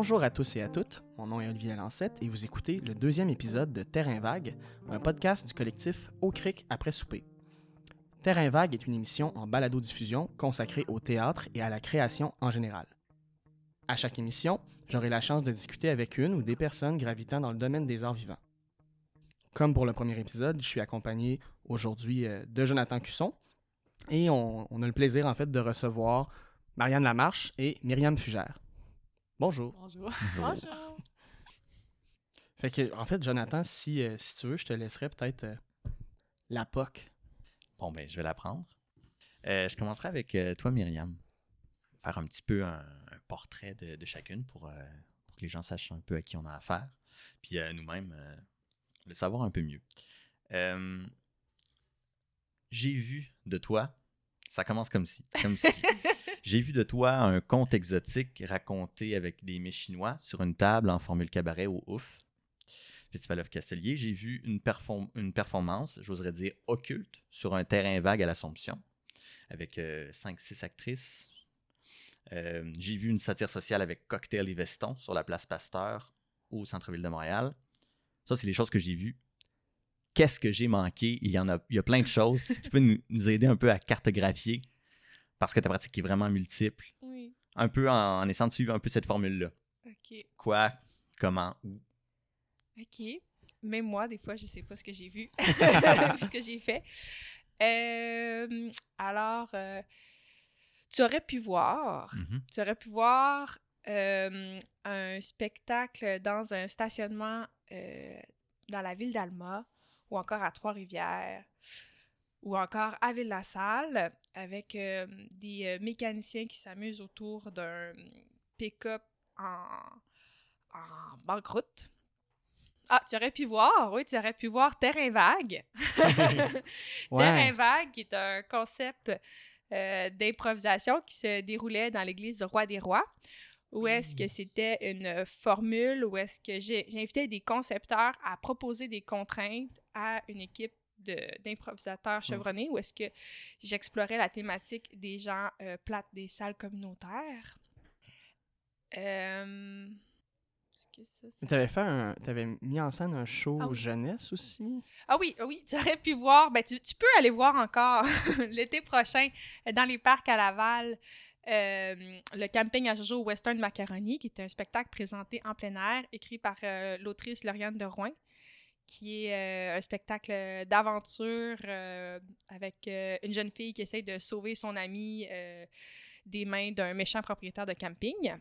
Bonjour à tous et à toutes, mon nom est Olivier Lancette et vous écoutez le deuxième épisode de Terrain Vague, un podcast du collectif Au Cric après souper. Terrain Vague est une émission en balado-diffusion consacrée au théâtre et à la création en général. À chaque émission, j'aurai la chance de discuter avec une ou des personnes gravitant dans le domaine des arts vivants. Comme pour le premier épisode, je suis accompagné aujourd'hui euh, de Jonathan Cusson et on, a le plaisir en fait de recevoir Marianne Lamarche et Myriam Fugère. Bonjour. Bonjour. Bonjour. Fait que, en fait, Jonathan, si, euh, si tu veux, je te laisserai peut-être euh, la POC. Bon, ben, je vais la prendre. Euh, je commencerai avec euh, toi, Myriam. Faire un petit peu un, un portrait de, de chacune pour, euh, pour que les gens sachent un peu à qui on a affaire. Puis euh, nous-mêmes, euh, le savoir un peu mieux. Euh, J'ai vu de toi, ça commence comme si. Comme si. J'ai vu de toi un conte exotique raconté avec des mets chinois sur une table en formule cabaret au Ouf. Festival of Castelier. J'ai vu une, perform- une performance, j'oserais dire occulte, sur un terrain vague à l'Assomption, avec 5-6 actrices. Euh, J'ai vu une satire sociale avec Cocktail et Veston sur la place Pasteur au centre-ville de Montréal. Ça, c'est les choses que j'ai vues. Qu'est-ce que j'ai manqué? Il y en a, il y a plein de choses. si tu peux nous, nous aider un peu à cartographier, parce que ta pratique est vraiment multiple, Oui. un peu en, en essayant de suivre un peu cette formule-là. OK. Quoi, comment, où? OK. Même moi, des fois, je sais pas ce que j'ai vu, ce que j'ai fait. Euh, alors, euh, tu aurais pu voir, Mhm. tu aurais pu voir euh, un spectacle dans un stationnement dans la ville d'Alma ou encore à Trois-Rivières ou encore à Ville-la-Salle avec euh, des euh, mécaniciens qui s'amusent autour d'un pick-up en, en banqueroute. Ah, tu aurais pu voir, oui, tu aurais pu voir Terrain Vague. Terrain Vague, qui est un concept euh, d'improvisation qui se déroulait dans l'église du Roi des Rois, où est-ce que c'était une formule, où est-ce que j'ai j'invitais des concepteurs à proposer des contraintes à une équipe d'improvisateurs chevronnés, où est-ce que j'explorais la thématique des gens euh, plates des salles communautaires. Euh, avais fait un. T'avais mis en scène un show Ah oui. jeunesse aussi? Ah oui, ah oui, tu aurais pu voir, ben tu, tu peux aller voir encore l'été prochain euh, dans les parcs à Laval euh, le camping à Jojo Western Macaroni, qui est un spectacle présenté en plein air, écrit par euh, l'autrice Lauriane de Rouen, qui est euh, un spectacle d'aventure avec une jeune fille qui essaye de sauver son ami euh, des mains d'un méchant propriétaire de camping.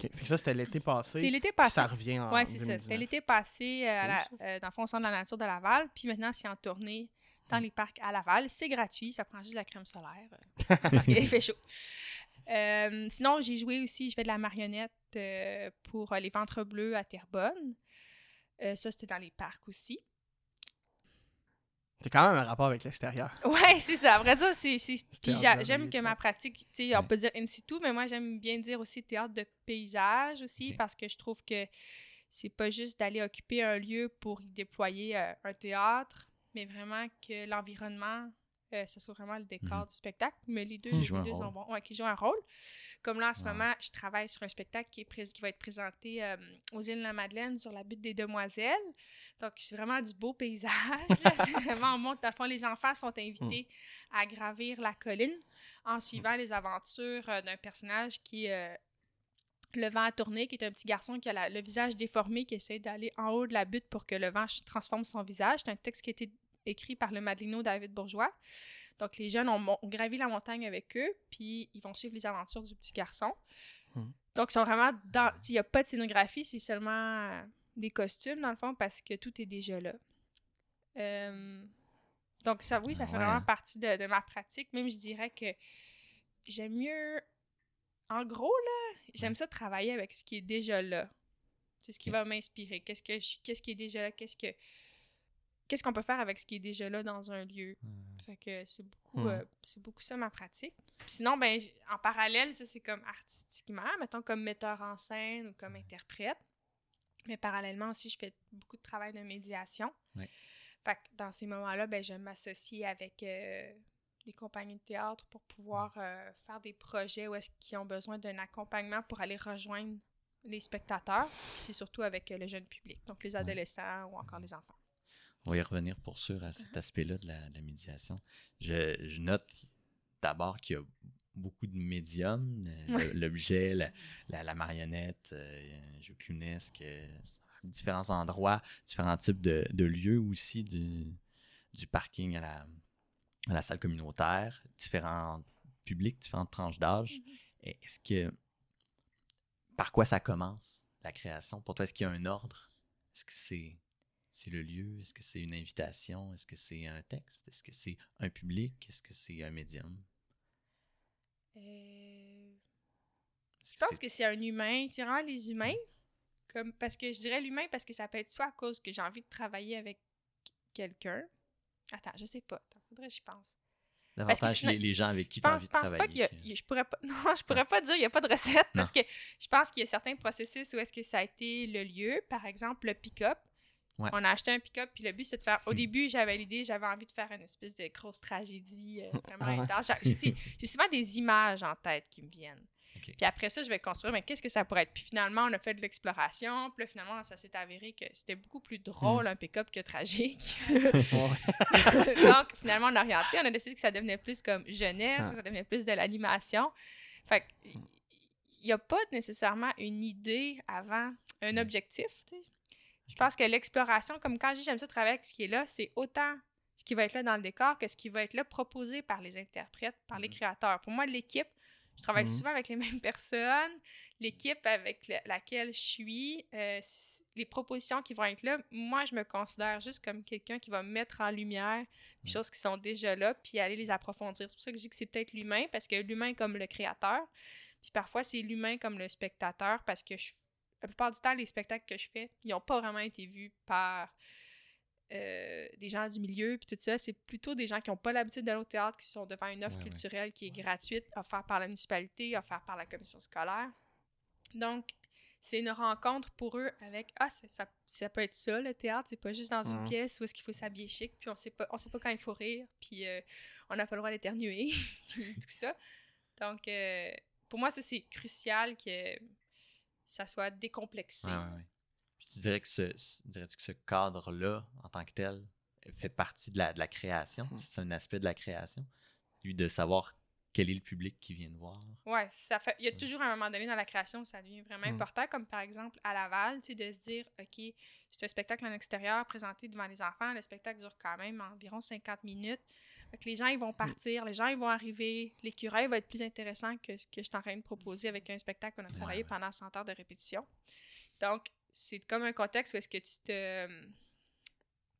Fait que ça, c'était l'été passé. C'est l'été passé. Ça revient en Oui, c'est ça. 2019. C'était l'été passé à la- Cool, dans le fond, au centre de la nature de Laval. Puis maintenant, c'est en tournée dans les parcs à Laval. C'est gratuit. Ça prend juste de la crème solaire euh, parce qu'il fait chaud. Euh, sinon, j'ai joué aussi, je fais de la marionnette euh, pour les Ventres Bleus à Terrebonne. Ça, c'était dans les parcs aussi. C'est quand même un rapport avec l'extérieur. Ouais, c'est ça. À vrai dire, c'est. Puis j'aime que ma pratique, tu sais, on peut dire in situ, mais moi, j'aime bien dire aussi théâtre de paysage aussi, parce que je trouve que c'est pas juste d'aller occuper un lieu pour y déployer un théâtre, mais vraiment que l'environnement, euh, ce soit vraiment le décor Mhm. du spectacle. Mais les deux, Qui les joue un deux sont bons. Ouais, qui jouent un rôle. Comme là, en ce moment, je travaille sur un spectacle qui, est qui va être présenté euh, aux îles de la Madeleine sur la butte des Demoiselles. Donc, c'est vraiment du beau paysage. c'est vraiment, on monte. Le fond, les enfants sont invités à gravir la colline en suivant les aventures euh, d'un personnage qui est euh, le vent à tourner, qui est un petit garçon qui a la- le visage déformé, qui essaie d'aller en haut de la butte pour que le vent transforme son visage. C'est un texte qui a été écrit par le Madelino David Bourgeois. Donc, les jeunes ont, gravi la montagne avec eux, puis ils vont suivre les aventures du petit garçon. Mhm. Donc, ils sont vraiment dans. S'il n'y a pas de scénographie, c'est seulement euh, des costumes, dans le fond, parce que tout est déjà là. Euh, donc, ça, oui, ça fait Ouais. vraiment partie de, de ma pratique. Même, je dirais que j'aime mieux. En gros, là, j'aime ça travailler avec ce qui est déjà là. C'est ce qui va m'inspirer. Qu'est-ce que je- qu'est-ce qui est déjà là? Qu'est-ce que qu'est-ce qu'on peut faire avec ce qui est déjà là dans un lieu? Fait que c'est beaucoup, Hmm. euh, c'est beaucoup ça ma pratique. Puis sinon, ben, en parallèle, ça c'est comme artistiquement, mettons comme metteur en scène ou comme interprète. Mais parallèlement aussi, je fais beaucoup de travail de médiation. Fait que dans ces moments-là, ben, je m'associe avec euh, des compagnies de théâtre pour pouvoir euh, faire des projets où est-ce qu'ils ont besoin d'un accompagnement pour aller rejoindre les spectateurs, c'est surtout avec euh, le jeune public, donc les adolescents ou encore les enfants. On va y revenir pour sûr à cet aspect-là de la, de la médiation. Je, je note d'abord qu'il y a beaucoup de médiums, euh, Ouais. l'objet, la, la- la marionnette, euh, jeu clunesque, euh, différents endroits, différents types de, de lieux aussi, du, du parking à la, à la salle communautaire, différents publics, différentes tranches d'âge. Et Est-ce que. Par quoi ça commence, la création? Pour toi, est-ce qu'il y a un ordre? Est-ce que c'est. C'est le lieu? Est-ce que c'est une invitation? Est-ce que c'est un texte? Est-ce que c'est un public? Est-ce que c'est un médium? Euh, Je pense que c'est un humain. C'est vraiment les humains. Comme, parce que je dirais l'humain parce que ça peut être soit à cause que j'ai envie de travailler avec quelqu'un. Attends, je sais pas. Attends, faudrait que j'y pense. parce que davantage sinon- les, les gens avec qui tu as envie de pense pas travailler. qu'il y a, que- je pourrais pas, non, je pourrais pas dire il y a pas de recette Non. parce que je pense qu'il y a certains processus où est-ce que ça a été le lieu, par exemple le pick-up. Ouais. On a acheté un pick-up puis le but c'est de faire au Hmm. début, j'avais l'idée, j'avais envie de faire une espèce de grosse tragédie euh, vraiment Ah ouais. intense. J'ai souvent des images en tête qui me viennent. Puis après ça, je vais construire, mais qu'est-ce que ça pourrait être? Puis finalement, on a fait de l'exploration. Puis là, finalement, ça s'est avéré que c'était beaucoup plus drôle Hmm. un pick-up que tragique. Donc, finalement, on a orienté. On a décidé que ça devenait plus comme jeunesse, Ah. que ça devenait plus de l'animation. Fait qu'il n'y a pas nécessairement une idée avant un Mm. objectif. Je pense que l'exploration, comme quand je dis j'aime ça travailler avec ce qui est là, c'est autant ce qui va être là dans le décor que ce qui va être là proposé par les interprètes, par les créateurs. Pour moi, l'équipe, je travaille Mhm. souvent avec les mêmes personnes. L'équipe avec la- laquelle je suis, euh, les propositions qui vont être là, moi, je me considère juste comme quelqu'un qui va mettre en lumière des choses qui sont déjà là, puis aller les approfondir. C'est pour ça que je dis que c'est peut-être l'humain, parce que l'humain comme le créateur, puis parfois c'est l'humain comme le spectateur, parce que je- la plupart du temps, les spectacles que je fais, ils n'ont pas vraiment été vus par euh, des gens du milieu, puis tout ça. C'est plutôt des gens qui n'ont pas l'habitude d'aller au théâtre, qui sont devant une offre Ouais, ouais. culturelle qui est gratuite, offerte par la municipalité, offerte par la commission scolaire. Donc, c'est une rencontre pour eux avec ah ça, ça, ça peut être ça le théâtre c'est pas juste dans une Mhm. pièce où est-ce qu'il faut s'habiller chic puis on sait pas on sait pas quand il faut rire puis euh, on n'a pas le droit d'éternuer puis tout ça donc euh, pour moi ça c'est crucial que ça soit décomplexé Ouais, ouais, ouais. Puis tu dirais que ce, dirais-tu que ce cadre-là, en tant que tel, fait partie de la, de la création? Mm. C'est un aspect de la création? Lui, de savoir quel est le public qui vient de voir. Ça fait. Il y a Mm. toujours un moment donné dans la création où ça devient vraiment Mm. important, comme par exemple à Laval, tu sais, de se dire, OK, c'est un spectacle en extérieur présenté devant les enfants. Le spectacle dure quand même environ 50 minutes. Que les gens, ils vont partir, les gens, ils vont arriver. L'écureuil va être plus intéressant que ce que je suis en train de proposer avec un spectacle qu'on a travaillé ouais. pendant 100 heures de répétition. Donc, c'est comme un contexte où est-ce que tu te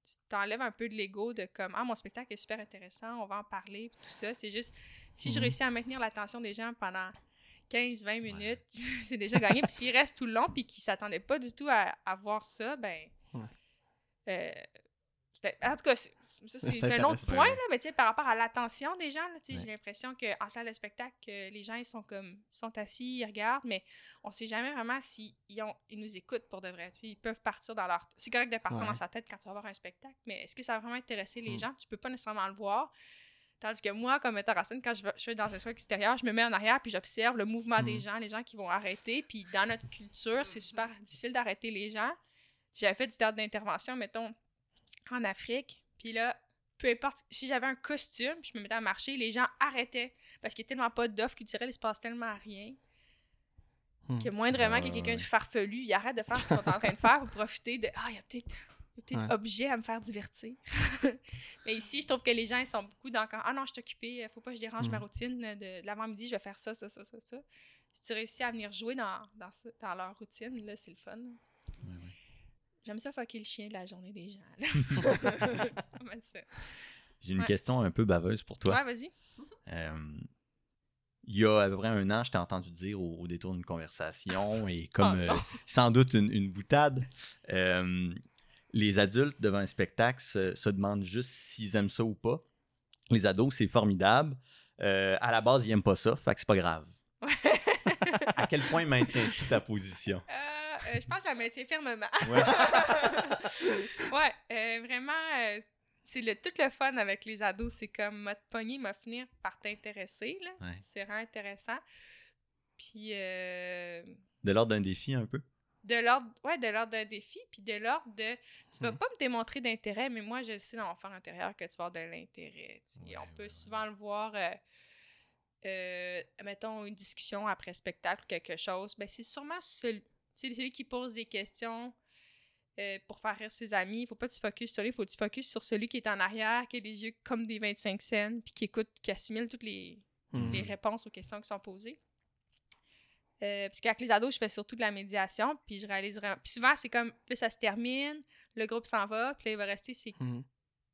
tu t'enlèves un peu de l'ego de comme ah mon spectacle est super intéressant on va en parler tout ça c'est juste si je Mhm. réussis à maintenir l'attention des gens pendant 15-20 minutes c'est déjà gagné puis s'ils restent tout le long puis qu'ils s'attendaient pas du tout à, à voir ça ben Ouais. euh, en tout cas c'est- un autre point, Ouais, là, mais tu sais, par rapport à l'attention des gens, là, tu sais, Ouais. j'ai l'impression qu'en salle de spectacle, les gens, ils sont comme, sont assis, ils regardent, mais on sait jamais vraiment s'ils ont, ils nous écoutent pour de vrai. tu sais, Ils peuvent partir dans leur... C'est correct de partir Ouais. dans sa tête quand tu vas voir un spectacle, mais est-ce que ça va vraiment intéresser les Mm. gens? Tu peux pas nécessairement le voir. Tandis que moi, comme metteur en scène, quand je vais, je vais dans un soir extérieur, je me mets en arrière puis j'observe le mouvement des Mm. gens, les gens qui vont arrêter. Puis dans notre culture, c'est super difficile d'arrêter les gens. J'avais fait du théâtre d'intervention, mettons, en Afrique. Puis là, peu importe, si j'avais un costume, je me mettais à marcher, les gens arrêtaient parce qu'il n'y a tellement pas d'offres culturelles, il se passe tellement rien. Hmm. Que moindrement Ouais, qu'il y ait ouais, quelqu'un de farfelu, ils arrêtent de faire ce qu'ils sont en train de faire pour profiter de Ah, il y a peut-être il Ouais. objet à me faire divertir. Mais ici, je trouve que les gens ils sont beaucoup dans quand Ah non, je suis occupée, faut pas que je dérange Mm. ma routine de, de l'avant-midi, je vais faire ça, ça, ça, ça, ça. Si tu réussis à venir jouer dans, dans, ça- dans leur routine, là, c'est le fun. Ouais, ouais. J'aime ça fucker le chien de la journée des gens. J'ai une Ouais. question un peu baveuse pour toi. Ouais, vas-y. Euh, il y a à peu près un an, je t'ai entendu dire au, au détour d'une conversation et comme Oh, euh, sans doute une, une boutade, euh, les adultes devant un spectacle se, se demandent juste s'ils aiment ça ou pas. Les ados, c'est formidable. À la base, ils n'aiment pas ça, fait que c'est pas grave. à quel point maintiens-tu ta position? Euh, je pense à maintien fermement. Ouais. ouais, euh, vraiment, euh, c'est le, tout le fun avec les ados. C'est comme m'a pogné, m'a finir par t'intéresser. là. Ouais. C'est vraiment intéressant. Puis, euh, De l'ordre d'un défi, un peu? De l'ordre, ouais, de l'ordre d'un défi, puis de l'ordre de, tu vas pas me démontrer d'intérêt, mais moi, je sais dans mon fort intérieur que tu vas avoir de l'intérêt. Ouais, on peut souvent le voir, euh, euh, mettons, une discussion après spectacle ou quelque chose, ben c'est sûrement celui, tu sais, celui qui pose des questions euh, pour faire rire ses amis. Il faut pas que tu focuses sur lui, il faut que tu focuses sur celui qui est en arrière, qui a les yeux comme des 25 cents, puis qui écoute, qui assimile toutes les, Mhm. les réponses aux questions qui sont posées. Euh, parce qu'avec les ados, je fais surtout de la médiation, puis je réalise vraiment. Puis souvent, c'est comme, là, ça se termine, le groupe s'en va, puis là, il va rester ces Mhm.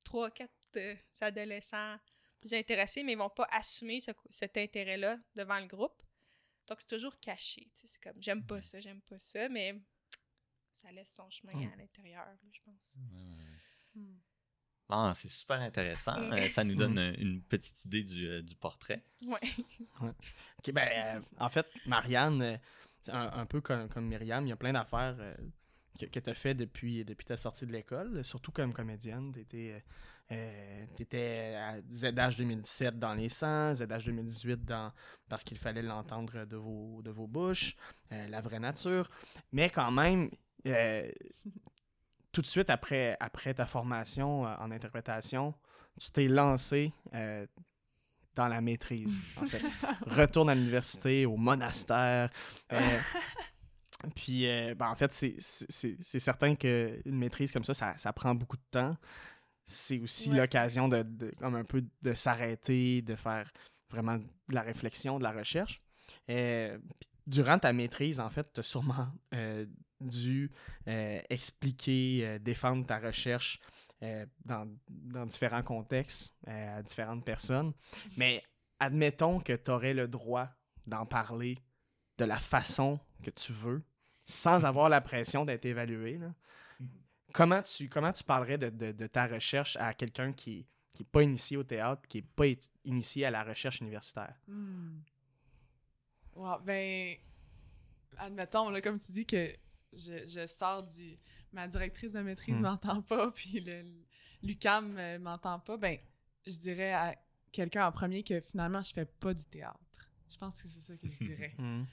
trois, quatre euh, adolescents plus intéressés, mais ils vont pas assumer ce- cet intérêt-là devant le groupe. Donc, c'est toujours caché. tu sais, C'est comme, j'aime pas ça, j'aime pas ça, mais ça laisse son chemin Mm. à l'intérieur, je pense. Hmm. Ah, c'est super intéressant. Mm. Euh, ça nous donne euh, une petite idée du, euh, du portrait. Ouais. Ok, ben, euh, en fait, Marianne, euh, un, un peu comme, comme Myriam, il y a plein d'affaires euh, que, que tu as fait depuis, depuis ta sortie de l'école, surtout comme comédienne. Tu étais, à ZH 2017 dans les 100, ZH 2018 dans, parce qu'il fallait l'entendre de vos, de vos bouches, euh, La vraie nature. Mais quand même, euh, tout de suite après, après ta formation euh, en interprétation, tu t'es lancé euh, dans la maîtrise, en fait. Retourne à l'université, au monastère. euh, puis, euh, ben, en fait, c'est certain qu'une maîtrise comme ça, ça, ça prend beaucoup de temps. C'est aussi Ouais. l'occasion de, de- comme un peu de s'arrêter, de faire vraiment de la réflexion, de la recherche. Euh, durant ta maîtrise, en fait, tu as sûrement euh, dû euh, expliquer, défendre ta recherche dans, dans différents contextes, à différentes personnes. Mais admettons que tu aurais le droit d'en parler de la façon que tu veux, sans avoir la pression d'être évalué. là. Comment, tu, comment tu parlerais de, de- de ta recherche à quelqu'un qui n'est pas initié au théâtre, qui n'est pas initié à la recherche universitaire? Hmm. Ben, admettons, là, comme tu dis que je, je sors du... Ma directrice de maîtrise Hmm. m'entend pas, puis l'UCAM euh, m'entend pas, ben, je dirais à quelqu'un en premier que finalement, je fais pas du théâtre. Je pense que c'est ça que je dirais.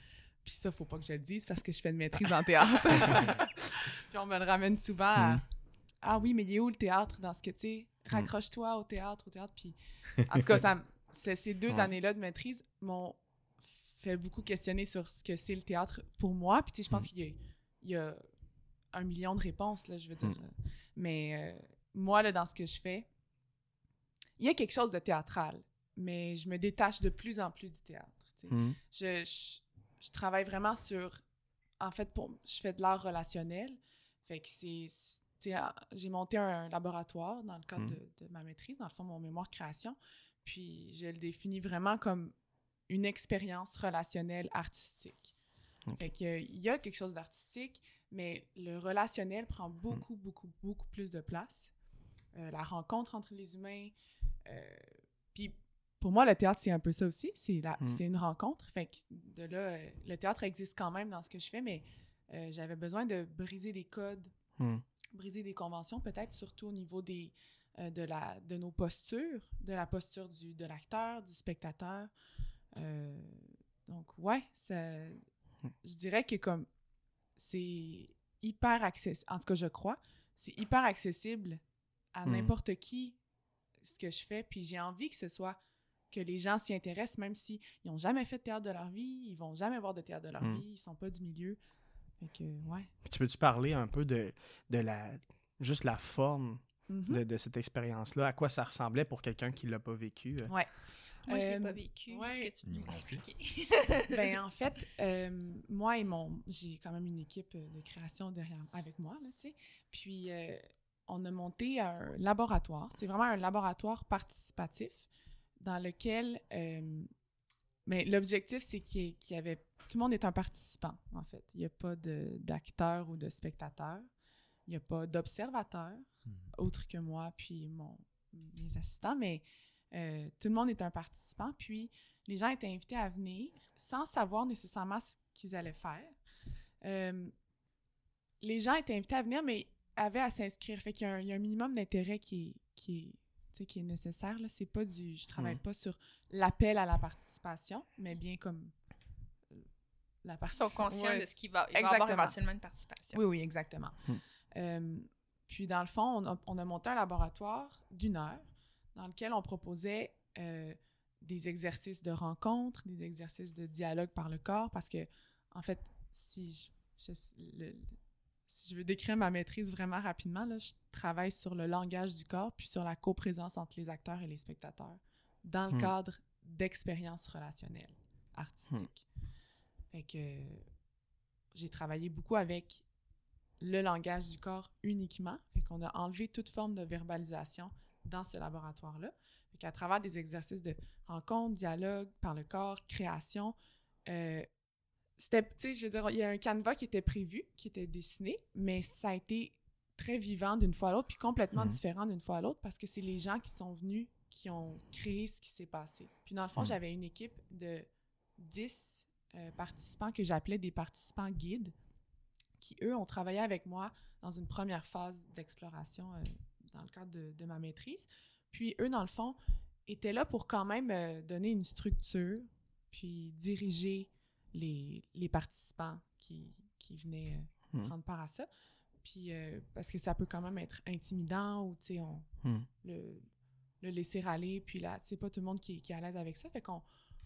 Puis ça, faut pas que je le dise parce que je fais une maîtrise en théâtre. puis on me le ramène souvent à Mhm. Ah oui, mais il est où le théâtre dans ce que tu sais Raccroche-toi au théâtre, au théâtre. Puis en tout cas, ça, ces deux Ouais. années-là de maîtrise m'ont fait beaucoup questionner sur ce que c'est le théâtre pour moi. Puis tu sais, je pense Mhm. qu'il y a, il y a un million de réponses, là, je veux dire. Mais euh, moi, là, dans ce que je fais, il y a quelque chose de théâtral, mais je me détache de plus en plus du théâtre. tu sais je, je, je travaille vraiment sur. En fait, pour, je fais de l'art relationnel. Fait que c'est. J'ai monté un laboratoire dans le cadre Mm. de, de ma maîtrise, dans le fond, mon mémoire création. Puis je le définis vraiment comme une expérience relationnelle artistique. Ok. Fait que, il y a quelque chose d'artistique, mais le relationnel prend beaucoup, beaucoup, beaucoup plus de place. Euh, la rencontre entre les humains. euh, puis pour moi, le théâtre, c'est un peu ça aussi. C'est Mm. une rencontre. Fait que de là, euh, le théâtre existe quand même dans ce que je fais, mais euh, j'avais besoin de briser des codes, Mm. briser des conventions, peut-être surtout au niveau des, euh, de, la, de nos postures, de la posture du, de l'acteur, du spectateur. Euh, donc, ouais, ça, je dirais que comme c'est hyper accessible, en tout cas, je crois, c'est hyper accessible à Mm. n'importe qui ce que je fais, puis j'ai envie que ce soit que les gens s'y intéressent, même s'ils n'ont jamais fait de théâtre de leur vie, ils vont jamais voir de théâtre de leur Mm. vie, ils sont pas du milieu. Fait que, ouais. Puis tu peux-tu parler un peu de, de la juste la forme Mhm. de, de cette expérience-là? À quoi ça ressemblait pour quelqu'un qui l'a pas vécu? euh? Ouais. Moi, je l'ai Euh, pas vécu. ouais. Est-ce que tu peux m'expliquer? ben, en fait, euh, moi et mon. J'ai quand même une équipe de création derrière avec moi, là, tu sais. Puis, euh, on a monté un laboratoire. C'est vraiment un laboratoire participatif dans lequel. euh, mais l'objectif, c'est qu'il y, avait. Tout le monde est un participant, en fait. Il n'y a pas d'acteur ou de spectateur. Il n'y a pas d'observateur, Mhm. autre que moi, puis mon, mes assistants, mais euh, tout le monde est un participant. Puis les gens étaient invités à venir sans savoir nécessairement ce qu'ils allaient faire. Euh, les gens étaient invités à venir, mais avaient à s'inscrire. Fait qu'il y a un, il y a un minimum d'intérêt qui est, qui qui est nécessaire. Là. C'est pas du... Je travaille Mhm. pas sur l'appel à la participation, mais bien comme... euh, la Ils partie. sont conscients Ouais, de ce qu'il va, il va y avoir éventuellement une participation. Oui, oui, exactement. Hmm. Euh, puis, dans le fond, on a, on a monté un laboratoire d'une heure dans lequel on proposait euh, des exercices de rencontre, des exercices de dialogue par le corps, parce que, en fait, si je, je- le- si je veux décrire ma maîtrise vraiment rapidement, là, je travaille sur le langage du corps, puis sur la coprésence entre les acteurs et les spectateurs, dans le Hmm. cadre d'expériences relationnelles artistiques. Fait que j'ai travaillé beaucoup avec le langage du corps uniquement. Fait qu'on a enlevé toute forme de verbalisation dans ce laboratoire-là. Fait qu'à travers des exercices de rencontre, dialogue, par le corps, création, euh, c'était, tu sais, je veux dire, il y a un canevas qui était prévu, qui était dessiné, mais ça a été très vivant d'une fois à l'autre, puis complètement Mhm. différent d'une fois à l'autre, parce que c'est les gens qui sont venus qui ont créé ce qui s'est passé. Puis dans le fond, Mhm. j'avais une équipe de 10 euh, participants que j'appelais des participants guides, qui, eux, ont travaillé avec moi dans une première phase d'exploration euh, dans le cadre de, de ma maîtrise. Puis eux, dans le fond, étaient là pour quand même euh, donner une structure, puis diriger les, les participants qui, qui venaient euh, Mhm. prendre part à ça. Puis euh, parce que ça peut quand même être intimidant ou, tu sais, on Mhm. le, le laisser aller, puis là, c'est pas tout le monde qui, qui est à l'aise avec ça. Fait qu'on.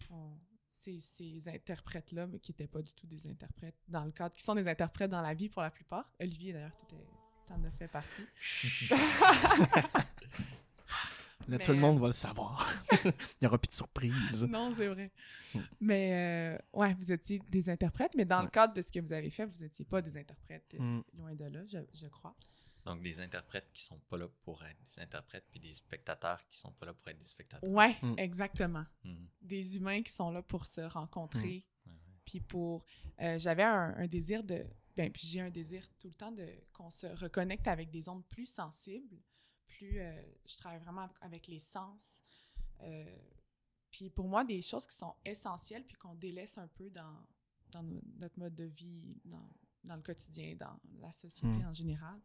on- ces, ces interprètes-là, mais qui n'étaient pas du tout des interprètes dans le cadre, qui sont des interprètes dans la vie pour la plupart. Olivier, d'ailleurs, t'étais- t'en as fait partie. Là, Mais, tout le euh, monde va le savoir. Il n'y aura plus de surprise. non, c'est vrai. Mm. Mais euh, ouais, vous étiez des interprètes, mais dans le cadre de ce que vous avez fait, vous n'étiez pas des interprètes, euh, Mm. loin de là, je, je crois. Donc, des interprètes qui sont pas là pour être des interprètes, puis des spectateurs qui sont pas là pour être des spectateurs. Ouais, Mm. exactement. Des humains qui sont là pour se rencontrer, puis pour... euh, J'avais un, un désir de... Ben, puis j'ai un désir tout le temps de qu'on se reconnecte avec des ondes plus sensibles, plus... euh, je travaille vraiment avec les sens. euh, puis pour moi, des choses qui sont essentielles, puis qu'on délaisse un peu dans, dans no- notre mode de vie, dans, dans le quotidien, dans la société Mm. en général.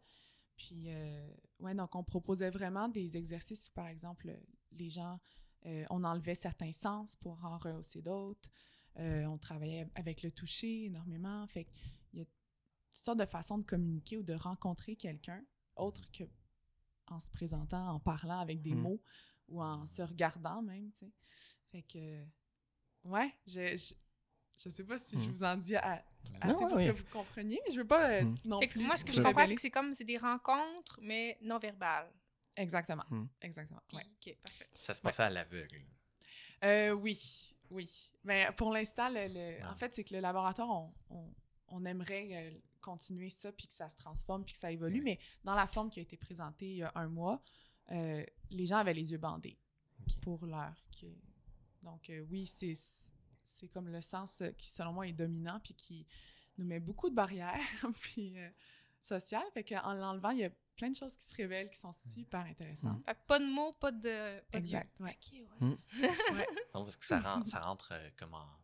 Puis, euh, ouais, donc on proposait vraiment des exercices où, par exemple, les gens, euh, on enlevait certains sens pour en rehausser d'autres. Euh, on travaillait avec le toucher énormément. Fait qu'il y a toutes sortes de façons de communiquer ou de rencontrer quelqu'un, autre que en se présentant, en parlant avec des Mm. mots ou en se regardant même, tu sais. Fait que, ouais, je, je, je sais pas si je Mm. vous en dis à- assez Non, pour oui. que vous compreniez, mais je veux pas euh, Mm. non C'est que plus moi, ce que je comprends, c'est que c'est comme c'est des rencontres, mais non verbales. Exactement. Exactement. Ouais. ok, parfait. Ça se passait à l'aveugle. Euh, oui, oui. Mais pour l'instant, le, le- en Ouais. fait, c'est que le laboratoire, on, on- on aimerait euh, continuer ça, puis que ça se transforme, puis que ça évolue. Ouais. Mais dans la forme qui a été présentée il y a un mois, euh, les gens avaient les yeux bandés pour l'heure. que- Donc euh, oui, c'est c'est comme le sens euh, qui, selon moi, est dominant, puis qui nous met beaucoup de barrières, puis euh, sociales. Fait qu'en l'enlevant, il y a plein de choses qui se révèlent qui sont super intéressantes. Fait que pas de mots, pas de. Pas. Exact, ouais. Ok, ouais. Ouais. Non, parce que ça, rend- ça rentre euh, comme en-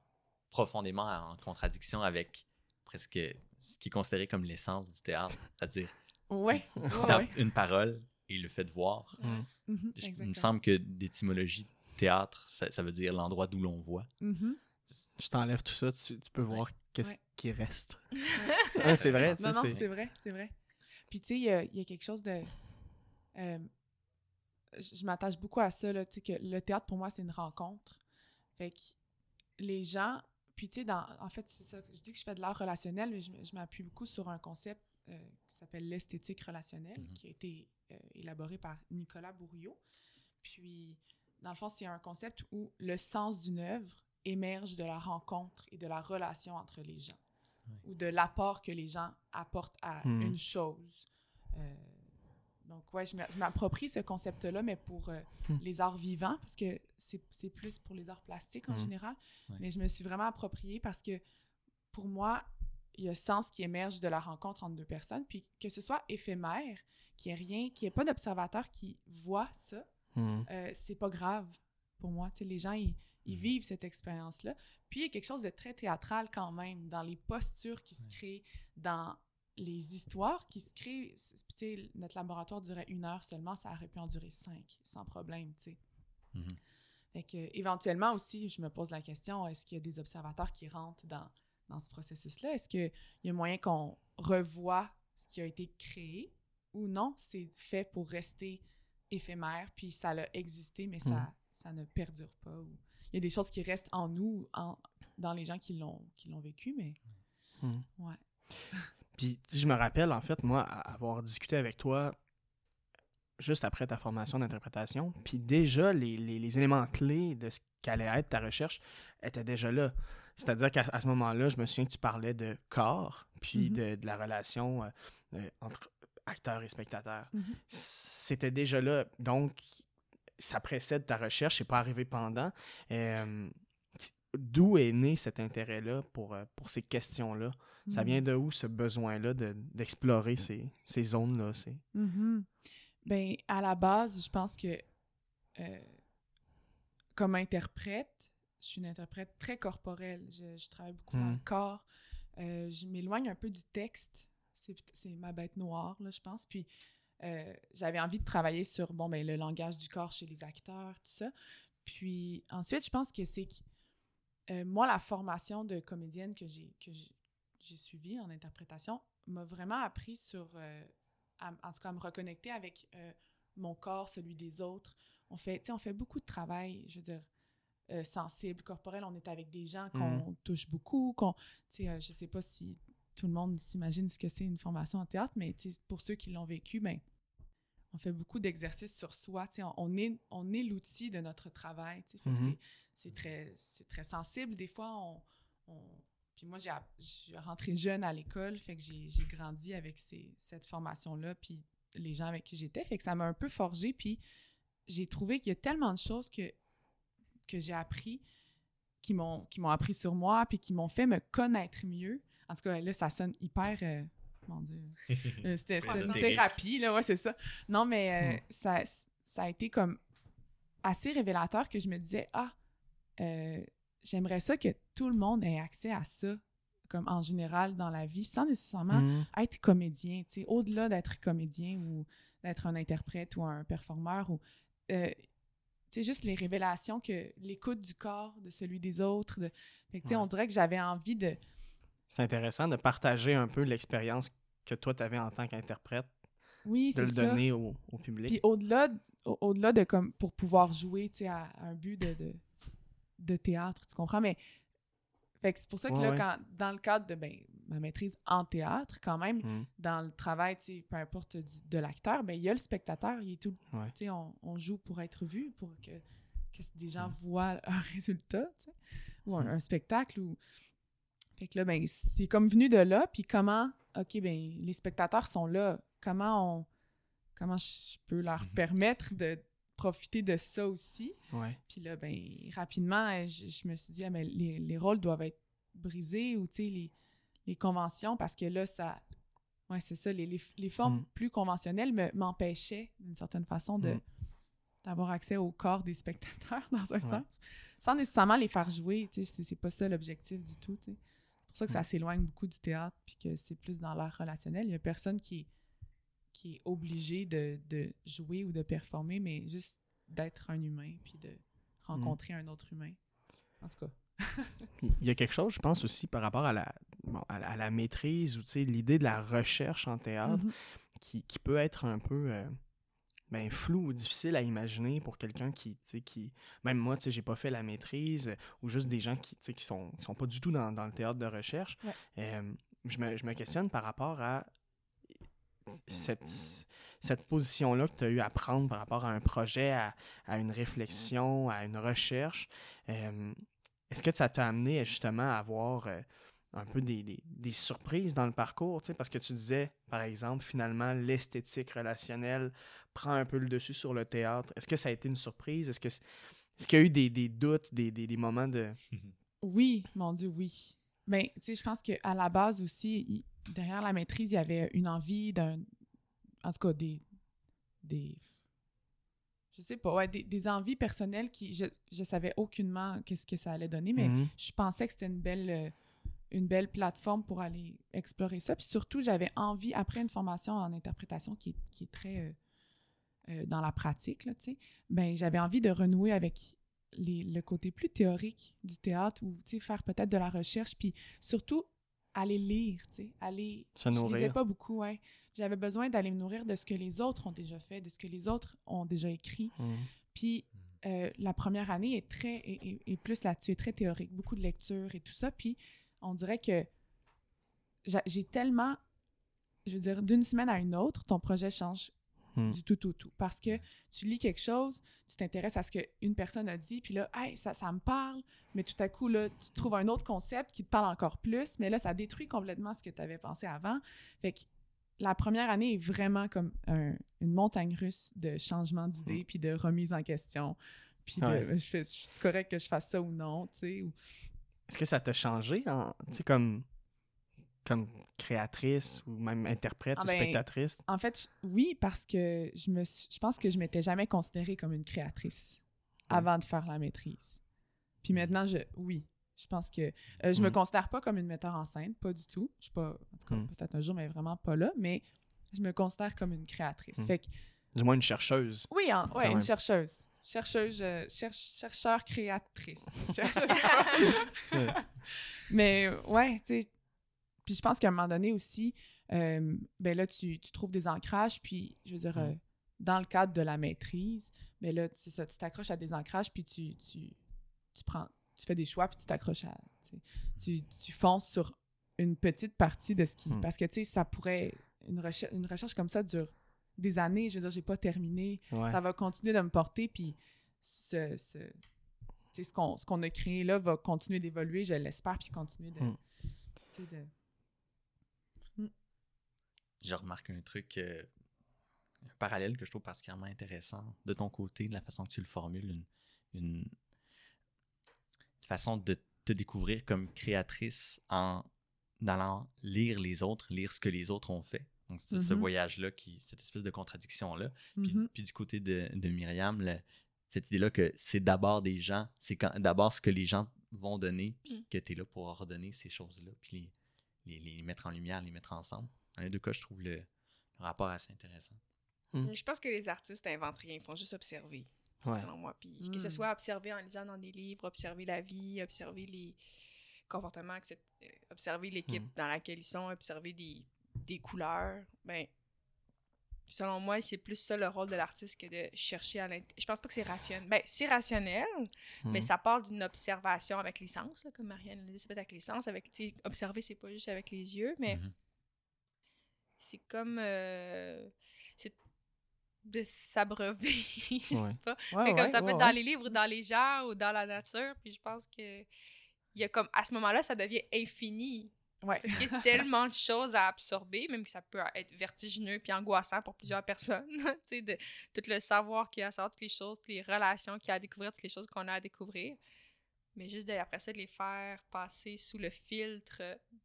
profondément en contradiction avec presque ce qui est considéré comme l'essence du théâtre, c'est-à-dire Ouais, ouais, la- ouais. une parole et le fait de voir. Mm. Mhm, Je- Il me semble que d'étymologie théâtre, ça, ça veut dire l'endroit d'où l'on voit. Mhm. Tu t'enlèves tout ça, tu, tu peux voir qu'est-ce Ouais. qui reste. Ouais, c'est vrai, tu sais, Non, non, c'est- vrai, c'est vrai. Puis, tu sais, il y a, il y a quelque chose de. euh, je je m'attache beaucoup à ça, là, tu sais, que le théâtre, pour moi, c'est une rencontre. Fait que les gens. Puis, tu sais, dans- en fait, c'est ça. Je dis que je fais de l'art relationnel, mais je, je m'appuie beaucoup sur un concept euh, qui s'appelle l'esthétique relationnelle, Mhm. qui a été euh, élaboré par Nicolas Bourriot. Puis, dans le fond, c'est un concept où le sens d'une œuvre émerge de la rencontre et de la relation entre les gens, ou de l'apport que les gens apportent à Mhm. une chose. Euh, donc, ouais, je m'a- je m'approprie ce concept-là, mais pour euh, Mhm. les arts vivants, parce que c'est plus pour les arts plastiques en Mhm. général. Ouais. Mais je me suis vraiment appropriée parce que, pour moi, il y a sens qui émerge de la rencontre entre deux personnes, puis que ce soit éphémère, qu'il n'y ait rien, qu'il n'y ait pas d'observateur qui voit ça, Mm. euh, c'est pas grave pour moi. Tu sais, les gens, ils, ils Mhm. vivent cette expérience-là. Puis il y a quelque chose de très théâtral quand même dans les postures qui se créent, dans les histoires qui se créent. Notre laboratoire durait une heure seulement, ça aurait pu en durer cinq, sans problème, tu sais. Mhm. Fait que, éventuellement aussi, je me pose la question, est-ce qu'il y a des observateurs qui rentrent dans, dans ce processus-là? Est-ce qu'il y a moyen qu'on revoie ce qui a été créé ou non? C'est fait pour rester éphémère, puis ça a existé, mais ça, Mhm. ça ne perdure pas. ou- Il y a des choses qui restent en nous, en, dans les gens qui l'ont vécu, mais Mhm. ouais. Puis je me rappelle, en fait, moi, avoir discuté avec toi juste après ta formation d'interprétation, puis déjà, les, les- les éléments clés de ce qu'allait être ta recherche étaient déjà là. C'est-à-dire qu'à à ce moment-là, je me souviens que tu parlais de corps, puis Mhm. de, de la relation euh, euh, entre acteur et spectateur. Mhm. C'était déjà là. Donc, ça précède ta recherche, c'est pas arrivé pendant. Euh, D'où est né cet intérêt-là pour, pour ces questions-là? Ça Mhm. vient de où ce besoin-là de- d'explorer ces, ces zones-là? Ben, à la base, je pense que euh, comme interprète, je suis une interprète très corporelle. Je, je travaille beaucoup dans le corps. Euh, je m'éloigne un peu du texte. C'est ma bête noire, là, je pense. Puis euh, j'avais envie de travailler sur bon, ben, le langage du corps chez les acteurs, tout ça. Puis ensuite, je pense que c'est que moi, la formation de comédienne que j'ai que j'ai- j'ai suivie en interprétation m'a vraiment appris sur, à- en tout cas, à me reconnecter avec euh, mon corps, celui des autres. On fait, on fait beaucoup de travail, je veux dire, euh, sensible, corporel. On est avec des gens qu'on touche beaucoup, qu'on, euh, je sais pas si tout le monde s'imagine ce que c'est une formation en théâtre, mais pour ceux qui l'ont vécu, ben, on fait beaucoup d'exercices sur soi. On, on est, on est l'outil de notre travail. Mhm. c'est- C'est très, c'est très sensible. Des fois, on. on- puis moi, j'ai je suis rentrée jeune à l'école, fait que j'ai j'ai grandi avec ces- cette formation-là, puis les gens avec qui j'étais, fait que ça m'a un peu forgé. Puis j'ai trouvé qu'il y a tellement de choses que, que j'ai appris qui m'ont qui m'ont appris sur moi, puis qui m'ont fait me connaître mieux. En tout cas, là, ça sonne hyper. euh, mon Dieu. Euh, C'était c'était une thérapie, là, ouais, c'est ça. Non, mais euh, Mm. ça, ça a été comme assez révélateur que je me disais, ah, euh, j'aimerais ça que tout le monde ait accès à ça, comme en général dans la vie, sans nécessairement Mhm. être comédien, tu sais, au-delà d'être comédien ou d'être un interprète ou un performeur ou euh, tu sais juste les révélations que l'écoute du corps de celui des autres de fait que, tu sais, Ouais. on dirait que j'avais envie de C'est intéressant de partager un peu l'expérience que toi, tu avais en tant qu'interprète, oui, de le ça. donner au, au public. Puis au-delà au- au-delà de comme pour pouvoir jouer, tu sais à, à un but de, de de théâtre, tu comprends? Mais fait que c'est pour ça que Ouais, là quand dans le cadre de ben ma maîtrise en théâtre quand même Mhm. dans le travail, tu sais, peu importe du- de l'acteur, ben il y a le spectateur, il est tout, Ouais. tu sais, on, on joue pour être vu, pour que, que des gens Mm. voient un résultat, ou un, Mm. un spectacle. Ou... Fait que là, ben, c'est comme venu de là, puis comment, OK, ben, les spectateurs sont là, comment on, comment je peux leur permettre de profiter de ça aussi. Ouais. Puis là, ben, rapidement, je, je me suis dit, ah, ben, les, les rôles doivent être brisés ou, les, les conventions, parce que là, ça... Ouais, c'est ça, les, les, les formes Mm. plus conventionnelles me- m'empêchaient, d'une certaine façon, de Mm. d'avoir accès au corps des spectateurs, dans un Ouais. sens, sans nécessairement les faire jouer, c'est- pas ça l'objectif du tout. C'est pour ça que ça Mm. s'éloigne beaucoup du théâtre, puis que c'est plus dans l'art relationnel. Il y a personne qui est, qui est obligé de, de jouer ou de performer, mais juste d'être un humain, puis de rencontrer un autre humain. En tout cas. Il y a quelque chose, je pense aussi, par rapport à la, bon, à, la- à la maîtrise ou tu sais, l'idée de la recherche en théâtre Mhm. qui, qui peut être un peu euh, ben, flou ou difficile à imaginer pour quelqu'un qui, tu sais, qui. Même moi, tu sais, j'ai pas fait la maîtrise ou juste des gens qui, tu sais, qui sont, qui sont pas du tout dans, dans le théâtre de recherche. Ouais. Euh, je, me, je me questionne par rapport à cette, cette position-là que tu as eu à prendre par rapport à un projet, à, à une réflexion, à une recherche. Euh, Est-ce que ça t'a amené justement à avoir euh, un peu des, des- des surprises dans le parcours? tu sais, Parce que tu disais, par exemple, finalement, l'esthétique relationnelle prend un peu le dessus sur le théâtre. Est-ce que ça a été une surprise? Est-ce que est-ce qu'il y a eu des, des doutes, des, des- des moments de. Oui, mon Dieu, oui. Mais tu sais, je pense qu'à la base aussi, il- derrière la maîtrise, il y avait une envie d'un. En tout cas, des. des je sais pas, ouais, des, des envies personnelles qui. Je, je savais aucunement qu'est-ce que ça allait donner, mais Mhm. je pensais que c'était une belle. une belle plateforme pour aller explorer ça. Puis surtout, j'avais envie, après une formation en interprétation qui est, qui est très euh, euh, dans la pratique, là, tu sais, ben, j'avais envie de renouer avec les, le côté plus théorique du théâtre ou faire peut-être de la recherche, puis surtout aller lire, tu sais, aller... Se Je lisais nourrir. pas beaucoup, ouais. J'avais besoin d'aller me nourrir de ce que les autres ont déjà fait, de ce que les autres ont déjà écrit. Mm. Puis euh, la première année est très est- est plus là-dessus, très théorique, beaucoup de lecture et tout ça. Puis on dirait que j'a- j'ai tellement, je veux dire, d'une semaine à une autre, ton projet change Mm. du tout au tout. Parce que tu lis quelque chose, tu t'intéresses à ce qu'une personne a dit, puis là, hey, ça, ça me parle, mais tout à coup, là, tu trouves un autre concept qui te parle encore plus, mais là, ça détruit complètement ce que tu avais pensé avant. Fait que la première année est vraiment comme un- une montagne russe de changement d'idées, puis de remise en question. Puis de, je fais, c'est correct que je fasse ça ou non, tu sais. ou- Est-ce que ça t'a changé, en, tu sais, comme, comme créatrice ou même interprète Ah ou ben, spectatrice? En fait, oui, parce que je me suis- je pense que je m'étais jamais considérée comme une créatrice avant de faire la maîtrise. Puis maintenant, je, oui, je pense que euh, je me Mm. considère pas comme une metteur en scène, pas du tout. Je suis pas, en tout cas, Mm. peut-être un jour, mais vraiment pas là. Mais je me considère comme une créatrice. Mm. Fait que, Du moins une chercheuse. oui, en- ouais, une même. chercheuse, chercheuse, euh, cherche- chercheur créatrice. mais ouais, tu sais. Puis je pense qu'à un moment donné aussi, euh, ben là, tu, tu trouves des ancrages, puis je veux dire, euh, dans le cadre de la maîtrise, ben là, c'est ça, tu t'accroches à des ancrages, puis tu, tu, tu prends, tu fais des choix, puis tu t'accroches à, tu, tu, fonces sur une petite partie de ce qui, Mm. parce que, tu sais, ça pourrait, une recherche, une recherche comme ça dure des années, je veux dire, j'ai pas terminé, Ouais. ça va continuer de me porter, puis ce, ce, tu sais, ce qu'on a créé là va continuer d'évoluer, je l'espère, puis continuer de, Mm. de... Je remarque un truc, euh, un parallèle que je trouve particulièrement intéressant de ton côté, de la façon que tu le formules, une, une façon de te découvrir comme créatrice en allant lire les autres, lire ce que les autres ont fait. Donc, c'est ce Mhm. voyage-là, qui, cette espèce de contradiction-là. Puis, Mhm. puis du côté de, de Myriam, le- cette idée-là que c'est d'abord des gens, c'est d'abord ce que les gens vont donner, puis Mm. que tu es là pour ordonner ces choses-là, puis les, les, les mettre en lumière, les mettre ensemble. Dans les deux cas, je trouve le, le rapport assez intéressant. Je pense que les artistes inventent rien, ils font juste observer, Ouais. selon moi. Puis que ce soit observer en lisant dans des livres, observer la vie, observer les comportements, euh, observer l'équipe Mm. dans laquelle ils sont, observer des, des couleurs, ben selon moi, c'est plus ça le rôle de l'artiste que de chercher à l'intérieur. Je pense pas que c'est rationnel. Ben, c'est rationnel, mais ça part d'une observation avec les sens, là, comme Marianne le dit, c'est peut-être avec les sens. Avec, tu sais, observer, c'est pas juste avec les yeux, mais Mhm. C'est comme. euh, c'est de s'abreuver, je Ouais. sais pas. Ouais, mais comme ouais, ça peut être dans les livres ou dans les gens ou dans la nature, puis je pense que. Il y a comme, à ce moment-là, ça devient infini. Parce qu'il y a tellement de choses à absorber, même que ça peut être vertigineux puis angoissant pour plusieurs personnes. tu sais, de tout le savoir qu'il y a à savoir, toutes les choses, toutes les relations qu'il y a à découvrir, toutes les choses qu'on a à découvrir. Mais juste de, après ça, de les faire passer sous le filtre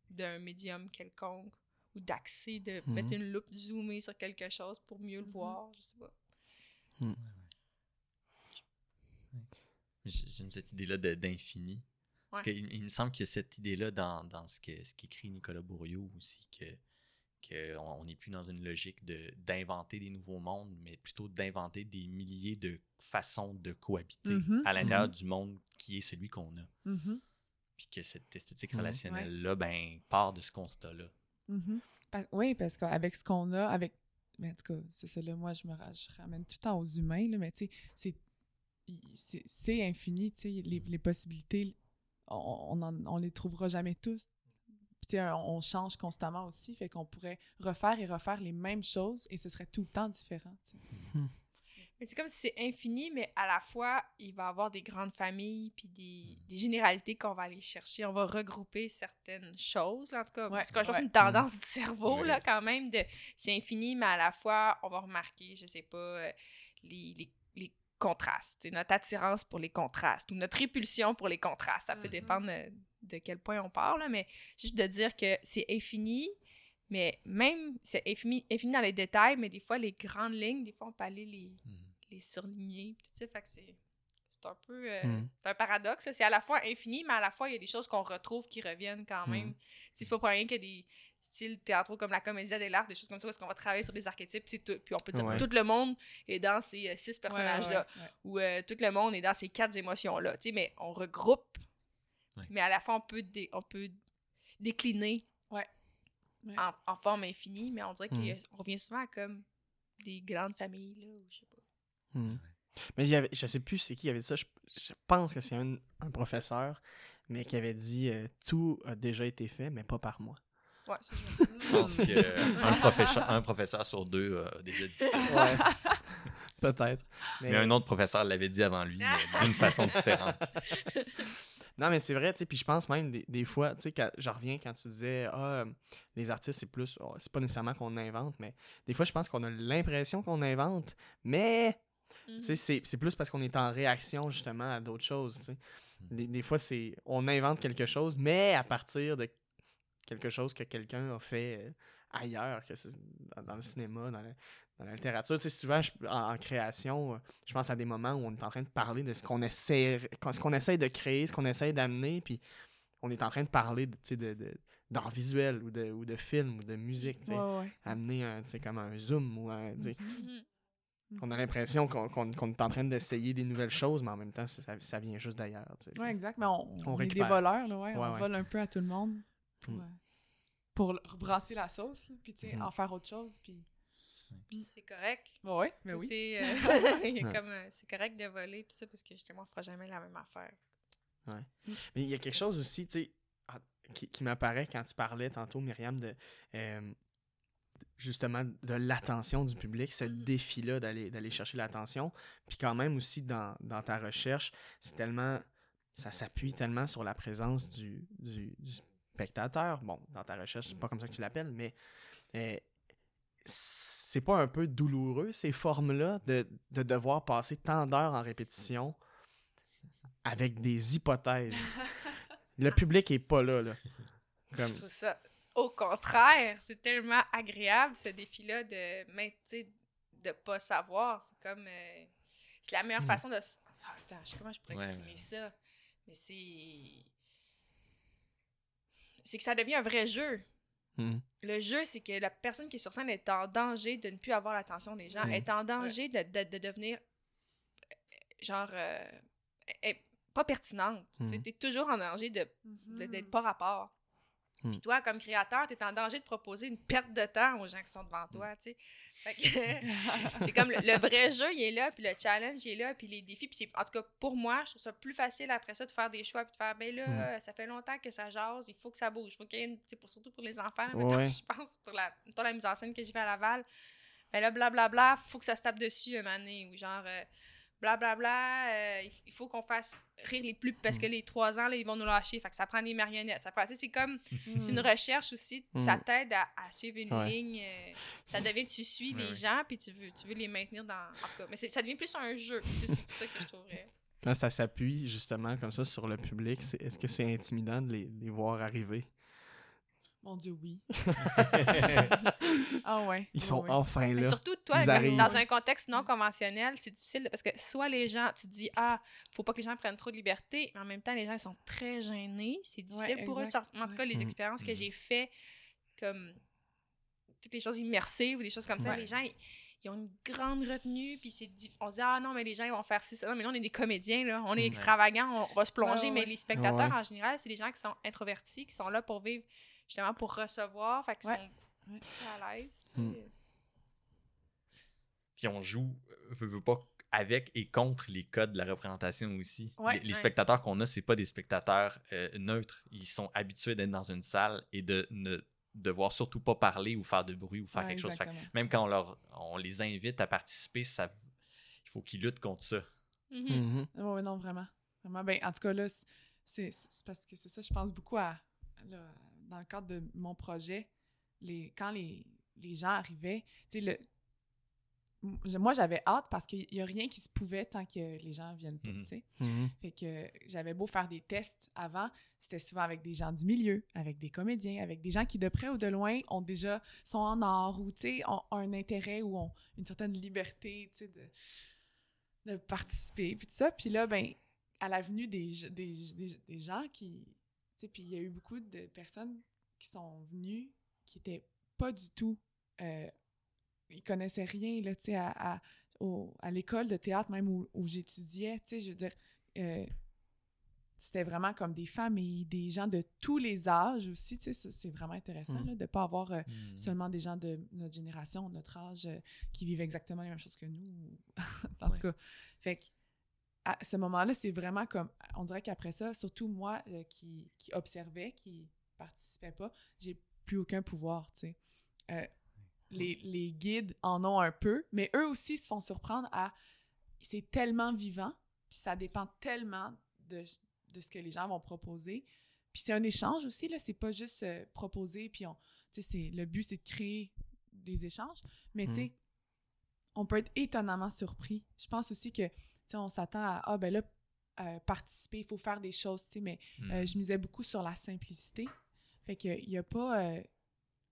d'un médium quelconque ou d'accès, de Mhm. mettre une loupe zoomée sur quelque chose pour mieux le Mhm. voir, je sais pas. J- J'aime cette idée-là de- d'infini. Parce Ouais. qu'il il me semble qu'il y a cette idée-là dans, dans ce que ce qu'écrit Nicolas Bourriot aussi, que qu'on n'est plus dans une logique de d'inventer des nouveaux mondes, mais plutôt d'inventer des milliers de façons de cohabiter Mhm, à l'intérieur du monde qui est celui qu'on a. Puis que cette esthétique relationnelle-là, ben, part de ce constat-là. Mhm. Pa- oui, parce qu'avec ce qu'on a, avec. Mais en tout cas, c'est ça, là, moi, je me je ramène tout le temps aux humains, là, mais tu sais, c'est- il- c'est c'est infini, tu sais, les, les possibilités, on, on, en- on les trouvera jamais tous. Puis, tu sais, on, on change constamment aussi, fait qu'on pourrait refaire et refaire les mêmes choses et ce serait tout le temps différent, tu sais. Mais c'est comme si c'est infini, mais à la fois, il va y avoir des grandes familles puis des, des généralités qu'on va aller chercher. On va regrouper certaines choses, en tout cas. Ouais, parce que je pense que c'est une tendance du cerveau, là, quand même, de c'est infini, mais à la fois, on va remarquer, je sais pas, euh, les, les, les contrastes, notre attirance pour les contrastes ou notre répulsion pour les contrastes. Ça peut Mhm. dépendre euh, de quel point on parle, là, mais juste de dire que c'est infini, mais même, c'est infini, infini dans les détails, mais des fois, les grandes lignes, des fois, on peut aller les Mhm. Les surligner. Fait que c'est c'est un peu... euh, Mm. C'est un paradoxe. C'est à la fois infini, mais à la fois, il y a des choses qu'on retrouve qui reviennent quand même. Mm. C'est pas pour rien qu'il y a des styles théâtraux comme la comédie de l'art, des choses comme ça, parce qu'on va travailler sur des archétypes, puis tout, puis on peut dire Ouais. tout le monde est dans ces euh, six personnages-là, Ouais, ouais, ouais. ou euh, tout le monde est dans ces quatre émotions-là, tu sais, mais on regroupe, Ouais. mais à la fois, on peut, dé- on peut décliner Ouais. Ouais. En, en forme infinie, mais on dirait Mm. qu'on revient souvent à comme des grandes familles, là, ou je sais pas. Hmm. Mais il y avait, je sais plus c'est qui avait dit ça. Je, je pense que c'est un, un professeur, mais qui avait dit euh, tout a déjà été fait, mais pas par moi. Ouais. Je pense qu'un professeur, un professeur sur deux a déjà dit ça. Ouais. Peut-être. Mais, Mais un autre professeur l'avait dit avant lui, mais d'une façon différente. Non, mais c'est vrai, tu sais. Puis je pense même des, des fois, tu sais, quand- je reviens quand tu disais, ah, euh, les artistes, c'est plus, oh, c'est pas nécessairement qu'on invente, mais des fois, je pense qu'on a l'impression qu'on invente, mais Mhm. Sais, c'est c'est plus parce qu'on est en réaction justement à d'autres choses. tu sais. Des, des fois, c'est on invente quelque chose, mais à partir de quelque chose que quelqu'un a fait euh, ailleurs, que c'est dans, dans le cinéma, dans la, dans la littérature. Tu sais, souvent, je- en, en création, euh, je pense à des moments où on est en train de parler de ce qu'on essaie, ce qu'on essaie de créer, ce qu'on essaie d'amener, puis on est en train de parler de, tu sais, de, de- d'art visuel ou de, ou de film ou de musique. tu sais. Ouais, ouais. Amener un, tu sais, comme un zoom ou un, tu sais, Mhm. Mhm. On a l'impression qu'on qu'on- qu'on est en train d'essayer des nouvelles choses, mais en même temps, ça, ça vient juste d'ailleurs. tu sais. Ouais, exact. Mais on, On on est des récupère. voleurs, là, ouais. Ouais, on ouais. vole un peu à tout le monde pour, Mm. euh, pour rebrasser la sauce, là, puis tu sais, Mhm. en faire autre chose, puis... Puis c'est correct. Bah ouais, mais oui. Tu sais, euh, Ouais. comme, euh, c'est correct de voler, puis ça, parce que justement, on fera jamais la même affaire. Mais il y a quelque chose aussi, tu sais, qui, qui m'apparaît quand tu parlais tantôt, Myriam, de euh, justement de l'attention du public, ce défi-là d'aller d'aller chercher l'attention. Puis quand même aussi dans, dans ta recherche, c'est tellement. Ça s'appuie tellement sur la présence du, du, du spectateur. Bon, dans ta recherche, c'est pas comme ça que tu l'appelles, mais euh, c'est pas un peu douloureux, ces formes-là, de, de devoir passer tant d'heures en répétition avec des hypothèses? Le public est pas là, là. Comme, Je trouve ça, au contraire, c'est tellement agréable, ce défi-là, de, sais, de pas savoir. C'est comme. euh, c'est la meilleure Mm. façon de. Ah, attends, je sais comment je pourrais Ouais, exprimer ouais. ça? Mais c'est. C'est que ça devient un vrai jeu. hmm, Le jeu, c'est que la personne qui est sur scène est en danger de ne plus avoir l'attention des gens, est en danger de, de- de devenir, euh, genre, euh, est pas pertinente. Tu es toujours en danger de Mhm. de- d'être pas rapport. Hmm. Puis toi, comme créateur, tu es en danger de proposer une perte de temps aux gens qui sont devant toi, tu sais. Fait que c'est comme le, le vrai jeu, il est là, puis le challenge, il est là, puis les défis. Puis en tout cas, pour moi, je trouve ça plus facile après ça de faire des choix, puis de faire, ben là, ça fait longtemps que ça jase, il faut que ça bouge. Il faut qu'il y ait une, pour, surtout pour les enfants, là, mettons, Ouais. je pense, pour la, la mise en scène que j'ai fait à Laval. Ben là, blablabla, faut que ça se tape dessus un moment donné, ou genre, euh, blablabla, euh, il, faut qu'on fasse rire les plus, parce que les trois ans, là, ils vont nous lâcher, fait que ça prend des marionnettes. Ça prend, c'est comme, c'est une recherche aussi, Mm. ça t'aide à, à suivre une Ouais. ligne, euh, ça devient que tu suis Ouais, les ouais. gens, puis tu veux, tu veux les maintenir dans, en tout cas, mais ça devient plus un jeu, c'est ça que je trouverais. Quand ça s'appuie justement comme ça sur le public, est-ce que c'est intimidant de les, les voir arriver? Mon Dieu, oui. ah ouais. Ils sont ouais. enfin Mais là. surtout, toi, comme dans un contexte non conventionnel, c'est difficile de- parce que soit les gens, tu te dis, ah, faut pas que les gens prennent trop de liberté, mais en même temps, les gens ils sont très gênés. C'est difficile Ouais, pour eux. En tout cas, les expériences que Mhm. j'ai fait, comme toutes les choses immersives ou des choses comme ça, Ouais. les gens, ils, ils ont une grande retenue, puis c'est on se dit, ah non, mais les gens, ils vont faire ci, ça. Non, mais nous, on est des comédiens, là. On est extravagants, on va se plonger, Ouais, mais les spectateurs, Ouais. en général, c'est des gens qui sont introvertis, qui sont là pour vivre, justement, pour recevoir, fait qu'ils Ouais. sont à l'aise, tu sais. Mm. Puis on joue, euh, veut, veut pas, avec et contre les codes de la représentation aussi. Ouais, les, les ouais. spectateurs qu'on a, c'est pas des spectateurs euh, neutres. Ils sont habitués d'être dans une salle et de ne devoir surtout pas parler ou faire de bruit ou faire Ouais, quelque chose. Fait que même quand on, leur, on les invite à participer, ça, il faut qu'ils luttent contre ça. Mhm. Mhm. Ouais, ouais, non, vraiment. Vraiment, ben, en tout cas, là, c'est c'est parce que c'est ça, je pense beaucoup à, là, dans le cadre de mon projet, les, quand les, les gens arrivaient, tu sais, le, moi, j'avais hâte parce qu'il n'y a rien qui se pouvait tant que les gens viennent pas, Mhm. tu sais. Mhm. Fait que j'avais beau faire des tests avant, c'était souvent avec des gens du milieu, avec des comédiens, avec des gens qui, de près ou de loin, ont déjà, sont en art ou, tu sais, ont, ont un intérêt ou ont une certaine liberté, tu sais, de... de participer, puis tout ça. Puis là, ben, à la venue des, des, des, des gens qui... Puis il y a eu beaucoup de personnes qui sont venues qui étaient pas du tout... euh, ils connaissaient rien, là, tu sais, à, à, au- à l'école de théâtre même où, où j'étudiais, tu sais, je veux dire... euh, c'était vraiment comme des familles, des gens de tous les âges aussi, tu sais, ça, c'est vraiment intéressant, Mm. là, de pas avoir euh, Hmm. seulement des gens de notre génération, notre âge, euh, qui vivent exactement les mêmes choses que nous. en Ouais. tout cas, fait que à ce moment-là, c'est vraiment comme, on dirait qu'après ça, surtout moi euh, qui, qui observais, qui participais pas, j'ai plus aucun pouvoir, tu sais. Euh, les, les guides en ont un peu, mais eux aussi se font surprendre à, c'est tellement vivant, puis ça dépend tellement de, de ce que les gens vont proposer. Puis c'est un échange aussi, là, c'est pas juste euh, proposer, puis on, tu sais, le but, c'est de créer des échanges. Mais, tu Mm. sais, on peut être étonnamment surpris. Je pense aussi que, sais, on s'attend à, ah, ben là, euh, participer, il faut faire des choses, tu sais, mais Hmm. euh, je misais beaucoup sur la simplicité. Fait qu'il n'y a pas... euh,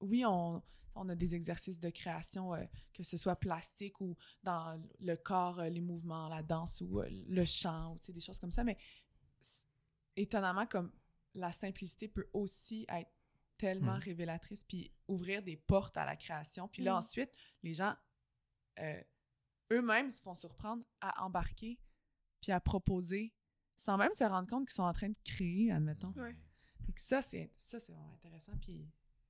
oui, on, on a des exercices de création, euh, que ce soit plastique ou dans le corps, euh, les mouvements, la danse ou euh, le chant, ou tu sais, des choses comme ça, mais étonnamment, comme la simplicité peut aussi être tellement Mm. révélatrice, puis ouvrir des portes à la création. Puis là, Mm. ensuite, les gens euh, eux-mêmes se font surprendre à embarquer, puis à proposer, sans même se rendre compte qu'ils sont en train de créer, admettons. Ouais. Fait que ça, c'est ça, c'est vraiment intéressant. Puis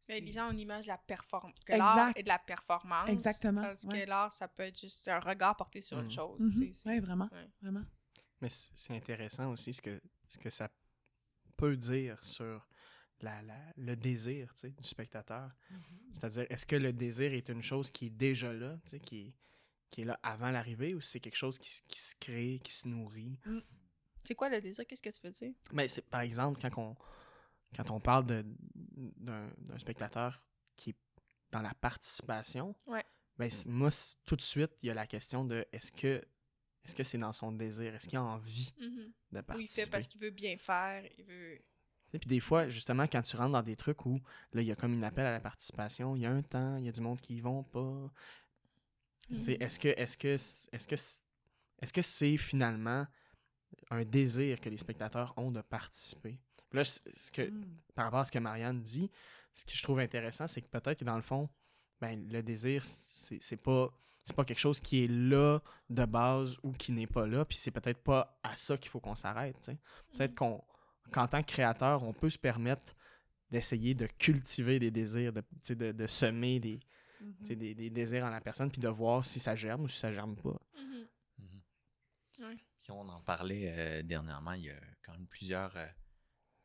Mais les gens ont une image de la performance. Que l'art est de la performance. Exactement, ouais. que l'art, ça peut être juste un regard porté sur Mhm. autre chose. Mhm. c'est- Ouais, vraiment, ouais. vraiment. Mais c'est intéressant aussi ce que, ce que ça peut dire sur la, la- le désir tu sais, du spectateur. C'est-à-dire, est-ce que le désir est une chose qui est déjà là, tu sais, qui, est, qui est là avant l'arrivée, ou c'est quelque chose qui, se crée, qui se nourrit? C'est quoi le désir? Qu'est-ce que tu veux dire? Mais c'est par exemple quand on quand on parle de- d'un d'un spectateur qui est dans la participation, Ouais. ben moi tout de suite il y a la question de est-ce que est-ce que c'est dans son désir, est-ce qu'il a envie de Ou il participer. fait parce qu'il veut bien faire, il veut... Puis des fois, justement, quand tu rentres dans des trucs où là, il y a comme une appel à la participation, il y a un temps, il y a du monde qui y vont pas. Mhm. Est-ce que est-ce que est-ce que c'est- est-ce que c'est finalement un désir que les spectateurs ont de participer? Là, ce que, Mm. par rapport à ce que Marianne dit, ce que je trouve intéressant, c'est que peut-être que dans le fond, ben, le désir, c'est pas c'est pas quelque chose qui est là de base ou qui n'est pas là, puis c'est peut-être pas à ça qu'il faut qu'on s'arrête. Peut-être qu'on qu'en tant que créateur, on peut se permettre d'essayer de cultiver des désirs, de, de semer des, Mhm. des, des désirs en la personne, puis de voir si ça germe ou si ça germe pas. Ouais. Puis on en parlait euh, dernièrement, il y a quand même plusieurs, euh,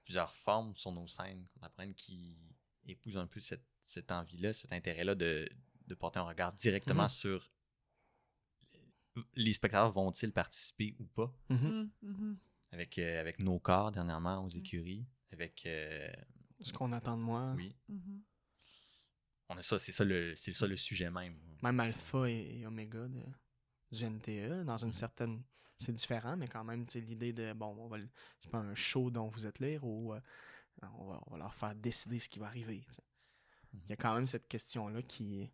plusieurs formes sur nos scènes qu'on apprenne qui épousent un peu cette, cette envie-là, cet intérêt-là de, de porter un regard directement Mhm. sur les spectateurs vont-ils participer ou pas? Mm, avec, euh, avec nos corps dernièrement aux Mm. écuries, avec euh, Ce qu'on attend de moi. oui. On a ça, c'est ça le c'est ça le sujet même. Même alpha et, et oméga de, du NTE, dans une certaine. C'est différent, mais quand même, tu sais, l'idée de bon, on va le- c'est pas un show dont vous êtes lire ou euh, on, va, on va leur faire décider ce qui va arriver. tu sais. Mhm. Il y a quand même cette question-là qui,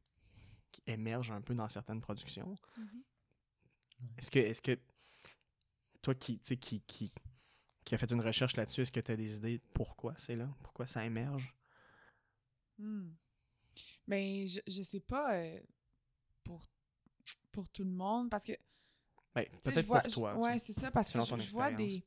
qui émerge un peu dans certaines productions. Mhm. Est-ce que, est-ce que toi qui, tu sais, qui, qui, qui a fait une recherche là-dessus, est-ce que tu as des idées de pourquoi c'est là? Pourquoi ça émerge? Hmm. Ben, je, je sais pas euh, pour, pour tout le monde, parce que Ben, peut-être pour je- toi. Ouais, c'est ça, parce que je, je vois des.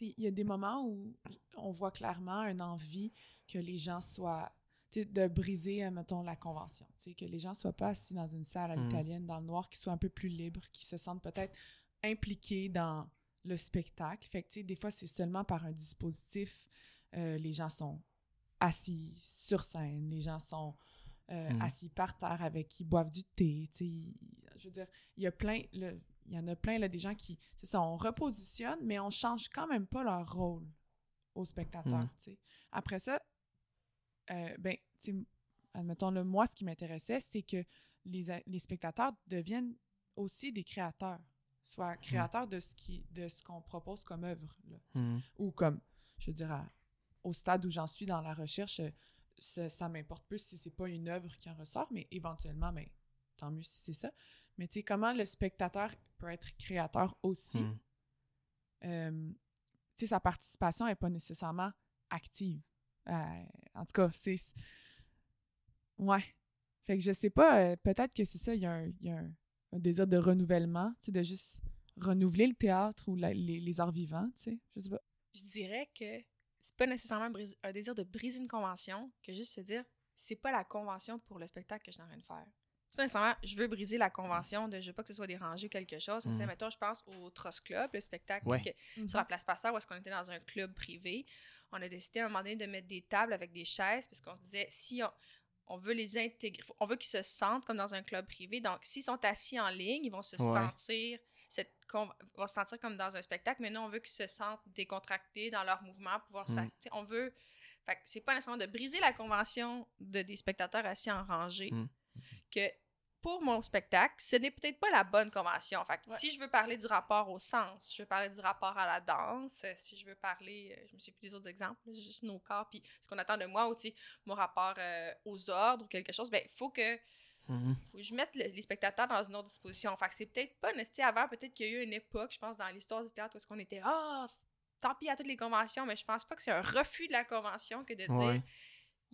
Il y a des moments où on voit clairement une envie que les gens soient. de briser, euh, mettons, la convention. Que les gens soient pas assis dans une salle à Mhm. l'italienne, dans le noir, qu'ils soient un peu plus libres, qu'ils se sentent peut-être impliqués dans le spectacle. Fait que, des fois, c'est seulement par un dispositif. euh, les gens sont assis sur scène, les gens sont euh, Mhm. assis par terre avec qui boivent du thé. je veux dire, il y a plein, il y en a plein là, des gens qui, c'est ça, on repositionne, mais on change quand même pas leur rôle aux spectateurs. Sais. Après ça, euh, ben, admettons, là, moi, ce qui m'intéressait, c'est que les, les spectateurs deviennent aussi des créateurs, soit créateurs de ce qui, de ce qu'on propose comme œuvre, là. Mhm. ou comme, je veux dire, à- au stade où j'en suis dans la recherche, euh, ça, ça m'importe peu si c'est pas une œuvre qui en ressort, mais éventuellement, mais tant mieux si c'est ça. Mais tu sais, comment le spectateur peut être créateur aussi. Mm. Euh, tu sais, sa participation n'est pas nécessairement active. Euh, en tout cas, c'est. Ouais. Fait que je sais pas, euh, peut-être que c'est ça, il y a, un, il y a un- un désir de renouvellement, tu sais, de juste renouveler le théâtre ou la- les, les arts vivants, tu sais. Je sais pas. Je dirais que c'est pas nécessairement un, brise- un désir de briser une convention que juste se dire c'est pas la convention pour le spectacle que je suis en train de faire. C'est pas nécessairement je veux briser la convention de je veux pas que ce soit dérangé ou quelque chose. Mais tu sais, Mm. mettons, je pense au Tross Club, le spectacle Ouais. que- sur la place Pasteur où est-ce qu'on était dans un club privé. On a décidé à un moment donné de mettre des tables avec des chaises parce qu'on se disait si on, on veut les intégrer, on veut qu'ils se sentent comme dans un club privé. Donc, s'ils sont assis en ligne, ils vont se Ouais. sentir cette con- vont se sentir comme dans un spectacle, mais nous, on veut qu'ils se sentent décontractés dans leurs mouvements, pouvoir Mm. ça. sais, On veut. Fait que c'est pas nécessairement de briser la convention de des spectateurs assis en rangée Mm. que pour mon spectacle, ce n'est peut-être pas la bonne convention. Fait que Ouais. si je veux parler du rapport au sens, si je veux parler du rapport à la danse, si je veux parler, euh, je me suis plus des autres exemples, juste nos corps, puis ce qu'on attend de moi, ou mon rapport euh, aux ordres ou quelque chose, ben il faut que Mhm. faut que je mette le- les spectateurs dans une autre disposition. Fait que c'est peut-être pas nécessaire avant, peut-être qu'il y a eu une époque, je pense, dans l'histoire du théâtre où est-ce qu'on était Ah, tant pis à toutes les conventions, mais je pense pas que c'est un refus de la convention que de dire Ouais.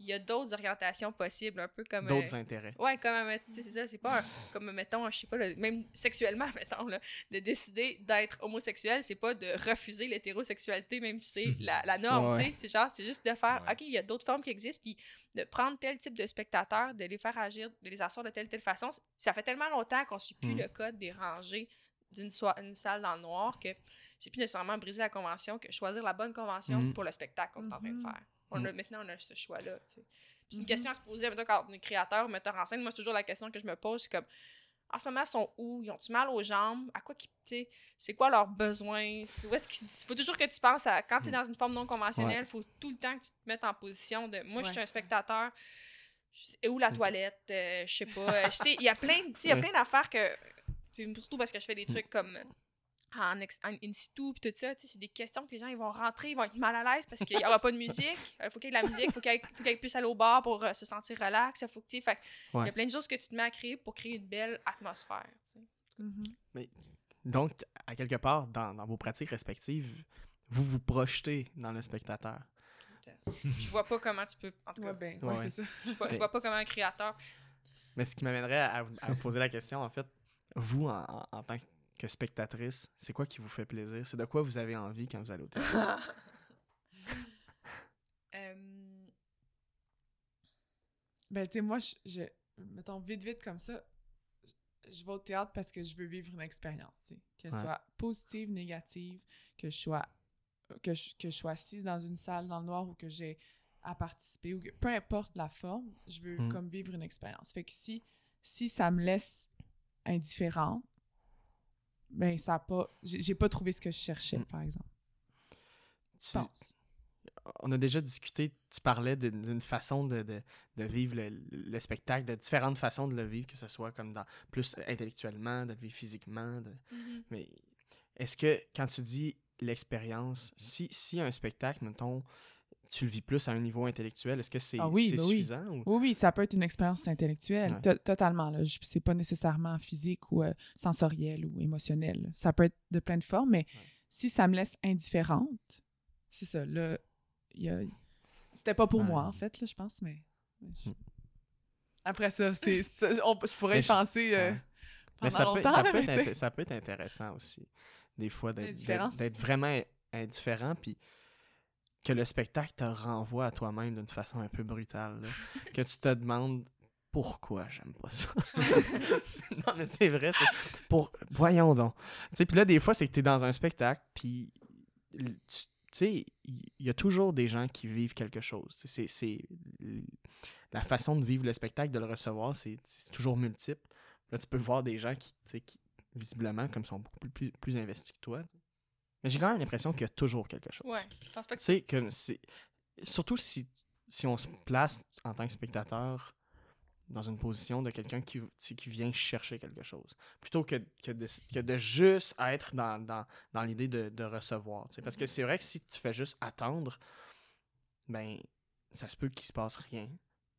Il y a d'autres orientations possibles, un peu comme. D'autres euh, intérêts. Ouais, comme, euh, tu c'est ça, c'est pas un- comme, mettons, je sais pas, là, même sexuellement, mettons, là, de décider d'être homosexuel, c'est pas de refuser l'hétérosexualité, même si c'est la, la norme, Ouais. tu sais, c'est genre, c'est juste de faire, Ouais. OK, il y a d'autres formes qui existent, puis de prendre tel type de spectateurs, de les faire agir, de les asseoir de telle telle façon. Ça fait tellement longtemps qu'on suit plus Mm. le code des rangées d'une salle dans le noir que c'est plus nécessairement briser la convention que choisir la bonne convention Mm. pour le spectacle qu'on est en train de Mhm. faire. On Mm. a, maintenant, on a ce choix-là, c'est une Mhm. question à se poser, mettons, quand on est créateur ou metteur en scène. Moi, c'est toujours la question que je me pose, c'est comme, en ce moment, ils sont où? Ils ont-tu mal aux jambes? À quoi qu'ils, c'est quoi leurs besoins? Où est-ce qu'il faut toujours que tu penses à, quand tu es dans une forme non conventionnelle, il faut tout le temps que tu te mettes en position de, moi, je suis un spectatateur, je- et où la toilette? Euh, je sais pas. Euh, il y a plein, tu sais, il y a Ouais. plein d'affaires que, surtout parce que je fais des trucs comme en, ex- en in situ puis tout ça, tu sais, c'est des questions que les gens ils vont rentrer, ils vont être mal à l'aise parce qu'il n'y aura pas de musique. Il faut qu'il y ait de la musique, faut qu'il y ait- faut qu'ils puissent aller au bar pour euh, se sentir relax. Faut que, fait il y a plein de choses que tu te mets à créer pour créer une belle atmosphère. tu sais. Mhm. Donc, à quelque part, dans, dans vos pratiques respectives, vous vous projetez dans le spectateur. Je vois pas comment tu peux. En tout cas, Ouais, ben, Ouais, ça. je, vois, je vois pas comment un créateur. Mais ce qui m'amènerait à, vous- à vous poser la question, en fait, vous, en, en- en tant que spectatrice, c'est quoi qui vous fait plaisir? C'est de quoi vous avez envie quand vous allez au théâtre? Euh, Ben, tu sais, moi, je, je- mettons, vite, vite comme ça, je, je vais au théâtre parce que je veux vivre une expérience, tu sais, qu'elle Ouais. soit positive, négative, que je sois que je, que je sois assise dans une salle dans le noir ou que j'ai à participer, ou que, peu importe la forme, je veux Mm. comme vivre une expérience. Fait que si, si ça me laisse indifférente, ben, ça a pas... J'ai pas trouvé ce que je cherchais, Mm. par exemple. Tu- pense. on a déjà discuté, tu parlais d'une façon de, de- de vivre le, le spectacle, de différentes façons de le vivre, que ce soit comme dans plus intellectuellement, de le vivre physiquement. de- Mais est-ce que quand tu dis l'expérience, si, si un spectacle, mettons, tu le vis plus à un niveau intellectuel, est-ce que c'est Ah oui, oui. suffisant? ou- Oui, oui, ça peut être une expérience intellectuelle, Ouais. totalement. Là. Je- C'est pas nécessairement physique ou euh, sensoriel ou émotionnel. Ça peut être de plein de formes, mais si ça me laisse indifférente, c'est ça. Là, y a... c'était pas pour Ouais. moi, en fait, là, je pense, mais. je- Hmm. Après ça, c'est, je pourrais y penser euh. Mais ça peut, ça, être, ça peut être intéressant aussi, des fois, d'être vraiment indifférent, puis que le spectacle te renvoie à toi-même d'une façon un peu brutale. là. que tu te demandes pourquoi j'aime pas ça. non, mais c'est vrai. Pour... Voyons donc. Tu sais, puis là, des fois, c'est que tu es dans un spectacle, puis tu sais, il y, a toujours des gens qui vivent quelque chose. C'est c'est- la façon de vivre le spectacle, de le recevoir, c'est toujours multiple. Là, tu peux voir des gens qui, qui visiblement, comme sont beaucoup plus, plus investis que toi. Mais j'ai quand même l'impression qu'il y a toujours quelque chose. Ouais, je pense pas que Tu sais, que c'est. Surtout si, si on se place en tant que spectateur dans une position de quelqu'un qui, qui vient chercher quelque chose. Plutôt que, que, de, que de juste être dans, dans, dans l'idée de, de recevoir. Parce que c'est vrai que si tu fais juste attendre, ben, ça se peut qu'il se passe rien.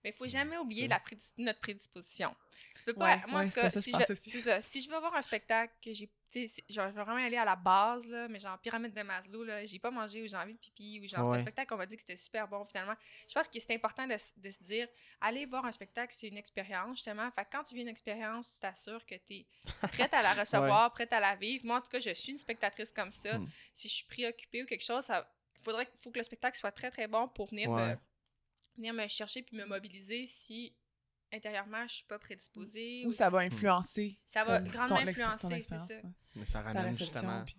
Mais il faut jamais oublier T'sais. la prédis- notre prédisposition. Tu peux pas. Ouais, moi, en ouais, tout c'est cas, ça, si je, pense vais- aussi. c'est ça. Si je veux voir un spectacle que j'ai. Tu sais, je vais vraiment aller à la base, là, mais genre pyramide de Maslow, là, j'ai pas mangé ou j'ai envie de pipi ou genre c'est Ouais. un spectacle qu'on m'a dit que c'était super bon finalement. Je pense que c'est important de, se dire, aller voir un spectacle, c'est une expérience justement. Fait que quand tu vis une expérience, tu t'assures que tu es prête à la recevoir, prête à la vivre. Moi, en tout cas, je suis une spectatrice comme ça. Mm. Si je suis préoccupée ou quelque chose, ça faudrait faut que le spectacle soit très très bon pour venir Ouais. me venir me chercher puis me mobiliser si intérieurement je suis pas prédisposée Ou ça va influencer. ça va grandement influencer, c'est ça. ouais. Mais ça ramène justement puis-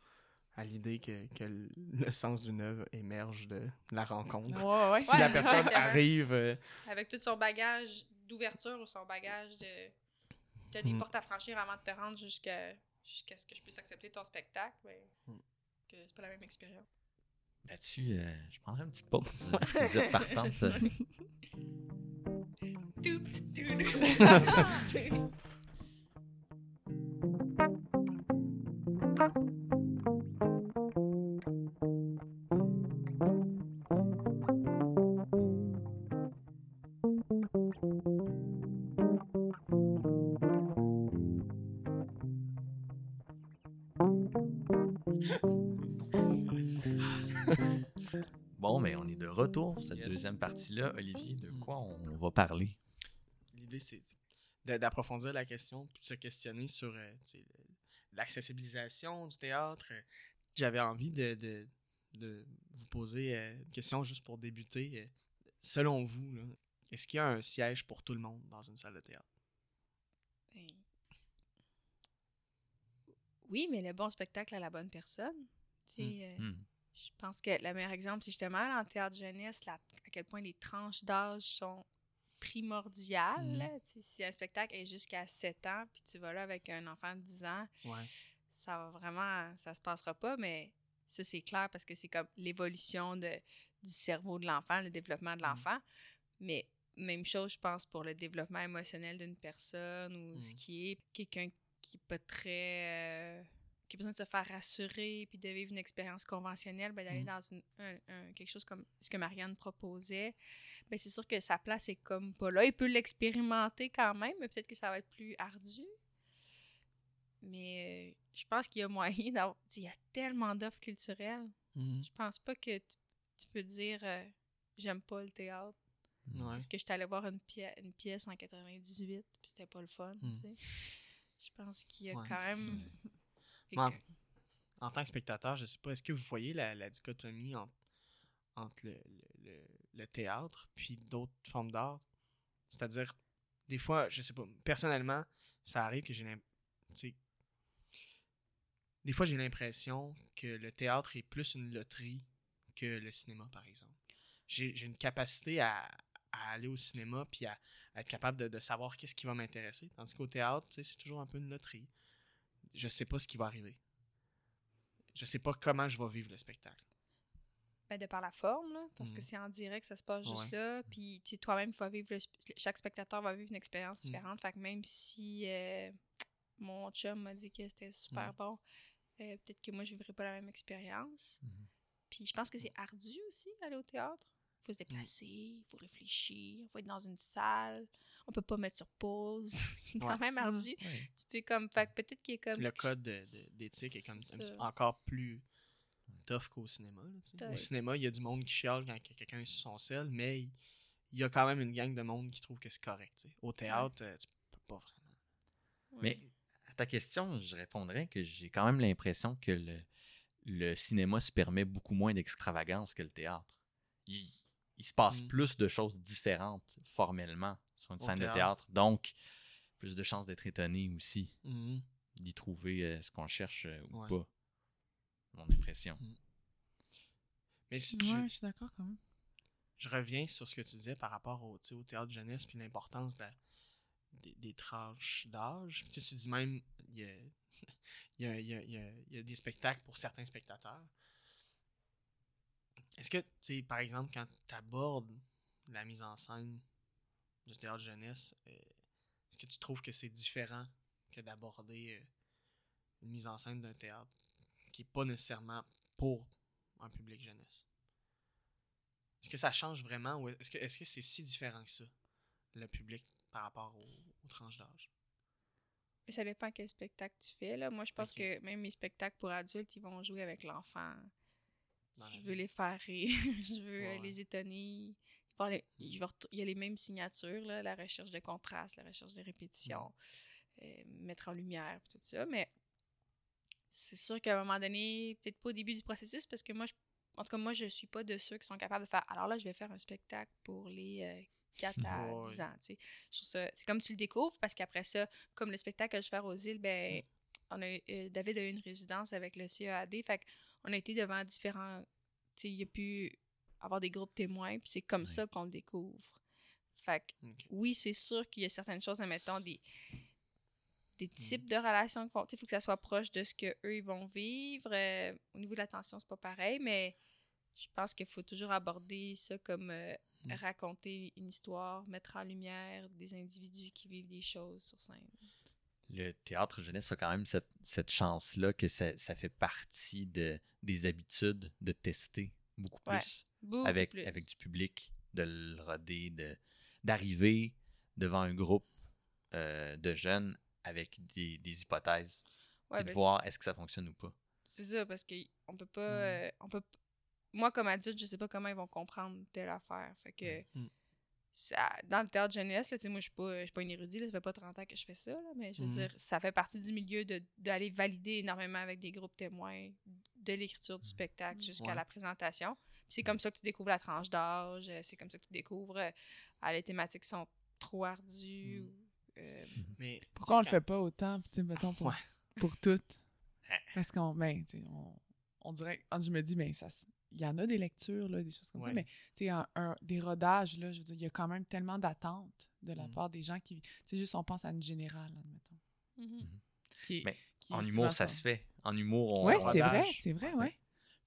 à l'idée que, que le- sens d'une œuvre émerge de la rencontre. Ouais, ouais, ouais. Si Ouais, la personne arrive... euh, avec tout son bagage d'ouverture ou son bagage de t'as des Mm. portes à franchir avant de te rendre jusqu'à jusqu'à ce que je puisse accepter ton spectacle ben, Mm. que c'est pas la même expérience Là-dessus, euh, je prendrai une petite pause si vous êtes partante. Tout pour cette Yes. deuxième partie-là. Olivier, de Mm. quoi on va parler? L'idée, c'est d'approfondir la question puis de se questionner sur euh, l'accessibilisation du théâtre. Euh, J'avais envie de, de- de vous poser euh, une question juste pour débuter. Euh, Selon vous, est-ce qu'il y a un siège pour tout le monde dans une salle de théâtre? Ben, oui mais le bon spectacle à la bonne personne tu sais euh, Hmm. Je pense que le meilleur exemple, c'est justement le théâtre jeunesse, la- à quel point les tranches d'âge sont primordiales. Mhm. sais, Si un spectacle est jusqu'à 7 ans, puis tu vas là avec un enfant de 10 ans, Ouais. ça va vraiment, ça se passera pas, mais ça, c'est clair parce que c'est comme l'évolution de, du cerveau de l'enfant, le développement de Mhm. l'enfant. Mais même chose, je pense, pour le développement émotionnel d'une personne ou ce Mhm. qui est quelqu'un qui est pas très. euh, qui a besoin de se faire rassurer puis de vivre une expérience conventionnelle, ben, d'aller Mhm. dans une, un- un- quelque chose comme ce que Marianne proposait, ben, c'est sûr que sa place est comme pas là. Il peut l'expérimenter quand même, mais peut-être que ça va être plus ardu. Mais euh, je pense qu'il y a moyen d'avoir. Il y a tellement d'offres culturelles. Mhm. Je pense pas que tu, tu peux dire euh, j'aime pas le théâtre Ouais. parce que je suis allée voir une, pièce une pièce en 98 puis c'était pas le fun. Mm. Je pense qu'il y a Ouais. quand même. En tant que spectateur, je sais pas, est-ce que vous voyez la, dichotomie entre, le, théâtre puis d'autres formes d'art? C'est-à-dire, des fois, je sais pas, personnellement, ça arrive que j'ai l'im- tu sais, Des fois, j'ai l'impression que le théâtre est plus une loterie que le cinéma, par exemple. J'ai une capacité à, aller au cinéma puis à, être capable de, de savoir qu'est-ce qui va m'intéresser. Tandis qu'au théâtre, c'est toujours un peu une loterie. Je sais pas ce qui va arriver. Je sais pas comment je vais vivre le spectacle. Ben, de par la forme, là, parce que Mhm. c'est en direct, ça se passe juste Ouais. là. Puis tu sais, toi-même, vas vivre le chaque spectateur va vivre une expérience Mhm. différente. Fait que même si euh, mon chum m'a dit que c'était super bon, euh, peut-être que moi, je vivrai pas la même expérience. Mhm. Puis je pense que c'est ardu aussi d'aller au théâtre. Faut se déplacer, il faut réfléchir, il faut être dans une salle. On peut pas mettre sur pause. c'est quand Ouais. même ardu. Ouais. Tu peux comme. Fait peut-être qu'il est comme. Le code de- de- d'éthique est comme un C'est petit ça. peu encore plus tough qu'au cinéma. là. Au cinéma, il y a du monde qui chiale quand que- quelqu'un est sur son sel, mais il il y a quand même une gang de monde qui trouve que c'est correct. Au théâtre, euh, tu peux pas vraiment. Mais à ta question, je répondrais que j'ai quand même l'impression que le, le cinéma se permet beaucoup moins d'extravagance que le théâtre. Il, il se passe Mm. plus de choses différentes formellement sur une Au scène théâtre. de théâtre, donc plus de chances d'être étonné aussi, Mhm. d'y trouver euh, ce qu'on cherche euh, ou Ouais. pas. Mon impression. Mais je, Ouais, je- je suis d'accord quand même. je reviens sur ce que tu disais par rapport au, théâtre jeunesse puis l'importance de des, des tranches d'âge. Tu, dis même, il y a, il y, a, il y a- il y a- il y a des spectacles pour certains spectateurs. Est-ce que, tu sais, par exemple, quand tu abordes la mise en scène du théâtre jeunesse, euh, est-ce que tu trouves que c'est différent que d'aborder euh, une mise en scène d'un théâtre qui n'est pas nécessairement pour un public jeunesse? Est-ce que ça change vraiment ou est-ce que c'est si différent que ça le public par rapport aux, aux tranches d'âge? Ça dépend quel spectacle tu fais. Là. Moi, je pense que même mes spectacles pour adultes, ils vont jouer avec l'enfant. Je veux les faire rire. je veux euh, Ouais. les étonner. Il y a les mêmes signatures, là, la recherche de contraste, la recherche de répétition, euh, mettre en lumière, tout ça. Mais c'est sûr qu'à un moment donné, peut-être pas au début du processus, parce que moi, je, en tout cas, moi, je suis pas de ceux qui sont capables de faire. Alors là, je vais faire un spectacle pour les euh, 4 à Ouais. 10 ans. C'est comme tu le découvres, parce qu'après ça, comme le spectacle que je vais faire aux îles, ben, on a, eu- euh, David a eu une résidence avec le CEAD. Fait qu'on a été devant différents. Tu sais, il a pu avoir des groupes témoins, puis c'est comme Oui. ça qu'on le découvre. Fait que Ok. oui, c'est sûr qu'il y a certaines choses, admettons, des, des Mm. types de relations qu'il faut. Il faut que ça soit proche de ce qu'eux, ils vont vivre. Euh, au niveau de l'attention, c'est pas pareil, mais je pense qu'il faut toujours aborder ça comme euh, Mm. raconter une histoire, mettre en lumière des individus qui vivent des choses sur scène. Le théâtre jeunesse a quand même cette, cette chance-là que ça, ça fait partie de, des habitudes de tester beaucoup Ouais. plus Beaucoup avec, plus. avec du public, de le roder, de, d'arriver devant un groupe euh, de jeunes avec des, des hypothèses Ouais, et de ben, voir est-ce que ça fonctionne ou pas. C'est ça, parce qu'on peut pas. Mm. euh, on peut, moi, comme adulte, je sais pas comment ils vont comprendre telle affaire. Fait que. Mm. Ça- dans le théâtre jeunesse, là, tu sais, moi, je suis pas, je suis pas une érudite, là, ça fait pas 30 ans que je fais ça, là, mais je veux Mm. dire, ça fait partie du milieu de- d'aller valider énormément avec des groupes témoins de l'écriture du spectacle jusqu'à Ouais. la présentation. C'est comme ça que tu découvres la tranche d'âge, c'est comme ça que tu découvres euh, ah, les thématiques sont trop ardues. Mm. ou, euh, Mais Pourquoi on le fait pas autant, tu sais, mettons, pour, Ouais. pour toutes? Ouais. Parce qu'on, ben, tu sais, on, on dirait, quand je me dis, ben, ça, se- il y en a des lectures, là, des choses comme Ouais. ça, mais, tu sais, un- un- des rodages, là, je veux dire, il y a quand même tellement d'attentes de la Mm. part des gens qui, tu sais, juste on pense à une générale, admettons. Qui, est- Mais qui En humour, ça se fait. En humour, on, Ouais, on- c'est vrai, c'est vrai, ouais.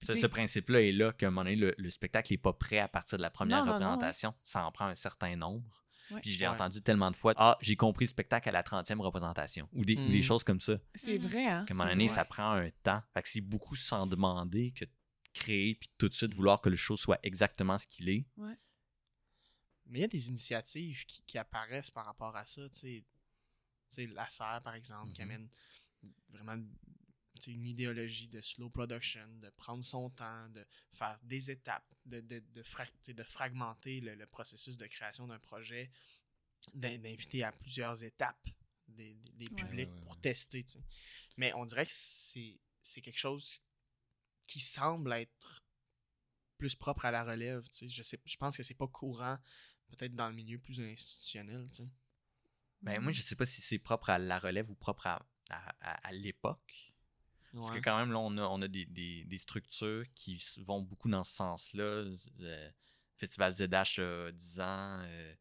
Ce, principe-là est là qu'à un moment donné, le, le spectacle n'est pas prêt à partir de la première Non, non, non, représentation. Ça en prend un certain nombre. Ouais. Puis j'ai Ouais. entendu tellement de fois Ah, j'ai compris le spectacle à la 30e représentation. Ou des, ou des Mm. choses comme ça. C'est Mhm. vrai, hein. Qu'à un moment donné, vrai. ça prend un temps. Fait que c'est beaucoup sans demander que créer puis tout de suite vouloir que le show soit exactement ce qu'il est. Mais il y a des initiatives qui, qui apparaissent par rapport à ça. Tu sais, Tu sais, la serre, par exemple, qui Mhm. amène vraiment une idéologie de slow production, de prendre son temps, de faire des étapes, de, de, de, fra- de fragmenter le, le processus de création d'un projet, d'in- d'inviter à plusieurs étapes des, des- publics Ouais, ouais, pour tester. Mais on dirait que c'est c'est quelque chose qui semble être plus propre à la relève. tu sais. Je, sais, je pense que c'est pas courant, peut-être dans le milieu plus institutionnel. tu sais. Ben, moi, je sais pas si c'est propre à la relève ou propre à, à- à- à l'époque. Parce que quand même, là, on a, on a des, des- des structures qui vont beaucoup dans ce sens-là. Euh, Festival ZH a 10 ans. euh,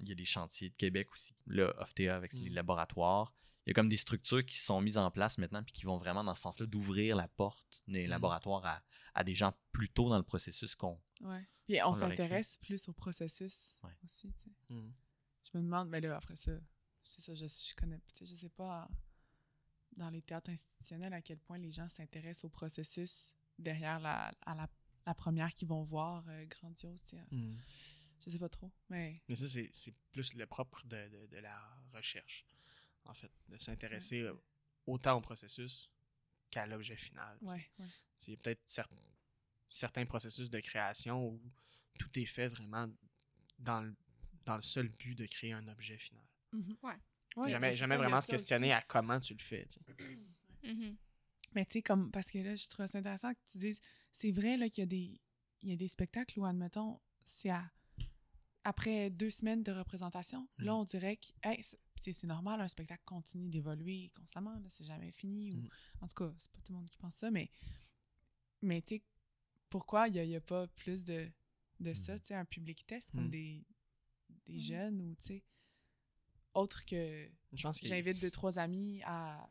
il y a des chantiers de Québec aussi. Là, OFTA avec les Mm. laboratoires. Il y a comme des structures qui sont mises en place maintenant puis qui vont vraiment dans ce sens-là d'ouvrir la porte des Mm. laboratoires à, à des gens plus tôt dans le processus qu'on. Ouais. Puis on s'intéresse plus au processus Ouais. aussi, tu sais. Mhm. Je me demande, mais là, après ça, c'est ça, je, je connais, tu sais, je sais pas dans les théâtres institutionnels à quel point les gens s'intéressent au processus derrière la, à la, la première qu'ils vont voir euh, grandiose, tu sais. Mhm. Je sais pas trop, mais Mais ça, c'est c'est plus le propre de, de- de la recherche, en fait, de s'intéresser euh, autant au processus qu'à l'objet final. ouais, ouais. C'est peut-être cer- certains processus de création où tout est fait vraiment dans le, dans le seul but de créer un objet final. Mhm. Ouais. Ouais, jamais jamais vraiment se questionner aussi. à comment tu le fais. tu sais. Mhm. Mais tu sais, comme, parce que là, je trouve ça intéressant que tu dises, c'est vrai, là, qu'il y a des, il y a des spectacles où, admettons, c'est à, après deux semaines de représentation, là, Mm. on dirait que, hey, c'est tu sais, c'est normal, un spectacle continue d'évoluer constamment, là, c'est jamais fini, ou, Mm. en tout cas, c'est pas tout le monde qui pense ça, mais, mais tu sais, pourquoi il n'y a, il y a pas plus de, de ça, Mhm. tu sais, un public test, comme Mm. des, des jeunes, ou, tu sais, autre que Je pense que j'invite deux, trois amis à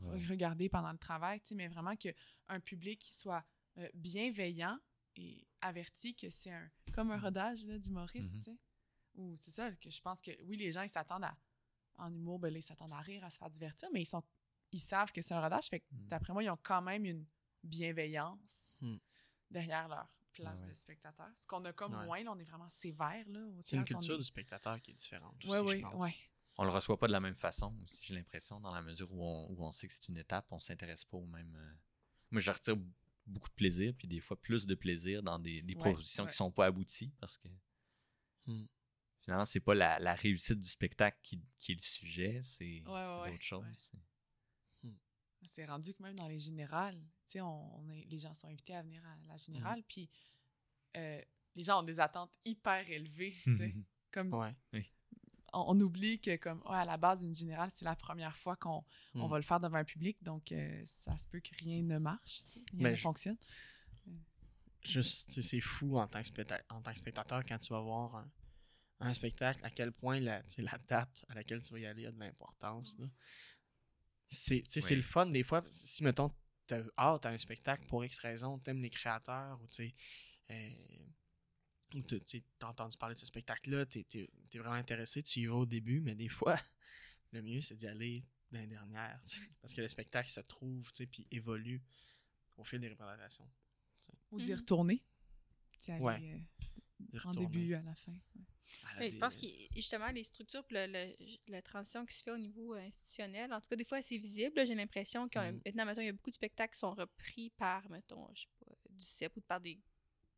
Ouais. regarder pendant le travail, tu sais, mais vraiment qu'un public soit euh, bienveillant et averti que c'est un comme un rodage là, d'humoriste, Mhm. tu sais. Ou c'est ça, que je pense que oui, les gens, ils s'attendent à. En humour, ben là, ils s'attendent à rire, à se faire divertir, mais ils sont ils savent que c'est un rodage. Fait que Mhm. d'après moi, ils ont quand même une bienveillance Mhm. derrière leur, place ouais. de spectateurs. Ce qu'on a comme Ouais. moins, là, on est vraiment sévère. Là, C'est une culture est- du spectateur qui est différente aussi, je pense. ouais. On le reçoit pas de la même façon aussi, j'ai l'impression, dans la mesure où on, où on sait que c'est une étape, on s'intéresse pas au même. euh, Moi, je retire beaucoup de plaisir, puis des fois plus de plaisir dans des, des Ouais, propositions ouais. qui sont pas abouties, parce que Hmm. Finalement, c'est pas la, la réussite du spectacle qui, qui est le sujet, c'est Ouais, c'est ouais, ouais, d'autres choses. ouais. c'est- C'est rendu que même dans les générales, tu sais, on, on est- les gens sont invités à venir à la générale, puis euh, les gens ont des attentes hyper élevées, tu sais. comme Ouais. on, on oublie que comme ouais, à la base une générale, c'est la première fois qu'on on Mm. va le faire devant un public, donc euh, ça se peut que rien ne marche, rien Mais ne je- fonctionne. Juste, c'est fou en tant, que en tant que spectateur quand tu vas voir un, un spectacle, à quel point la, la date à laquelle tu vas y aller a de l'importance. C'est Oui. le fun des fois. Si, mettons, tu as hâte à un spectacle pour X raison, tu aimes les créateurs ou tu sais. euh, as entendu parler de ce spectacle-là, tu es, vraiment intéressé, tu y vas au début, mais des fois, le mieux c'est d'y aller dans sais, Parce que le spectacle se trouve, tu sais, puis évolue au fil des représentations. Ou d'y Mhm. retourner. Ouais. euh, D'y en retourner début, à la fin. ouais. À je pense que justement, les structures, le- le- la transition qui se fait au niveau euh, institutionnel, en tout cas, des fois, c'est visible. J'ai l'impression que Mhm. maintenant, mettons, il y a beaucoup de spectacles qui sont repris par, mettons, je sais pas, du CEP ou par des,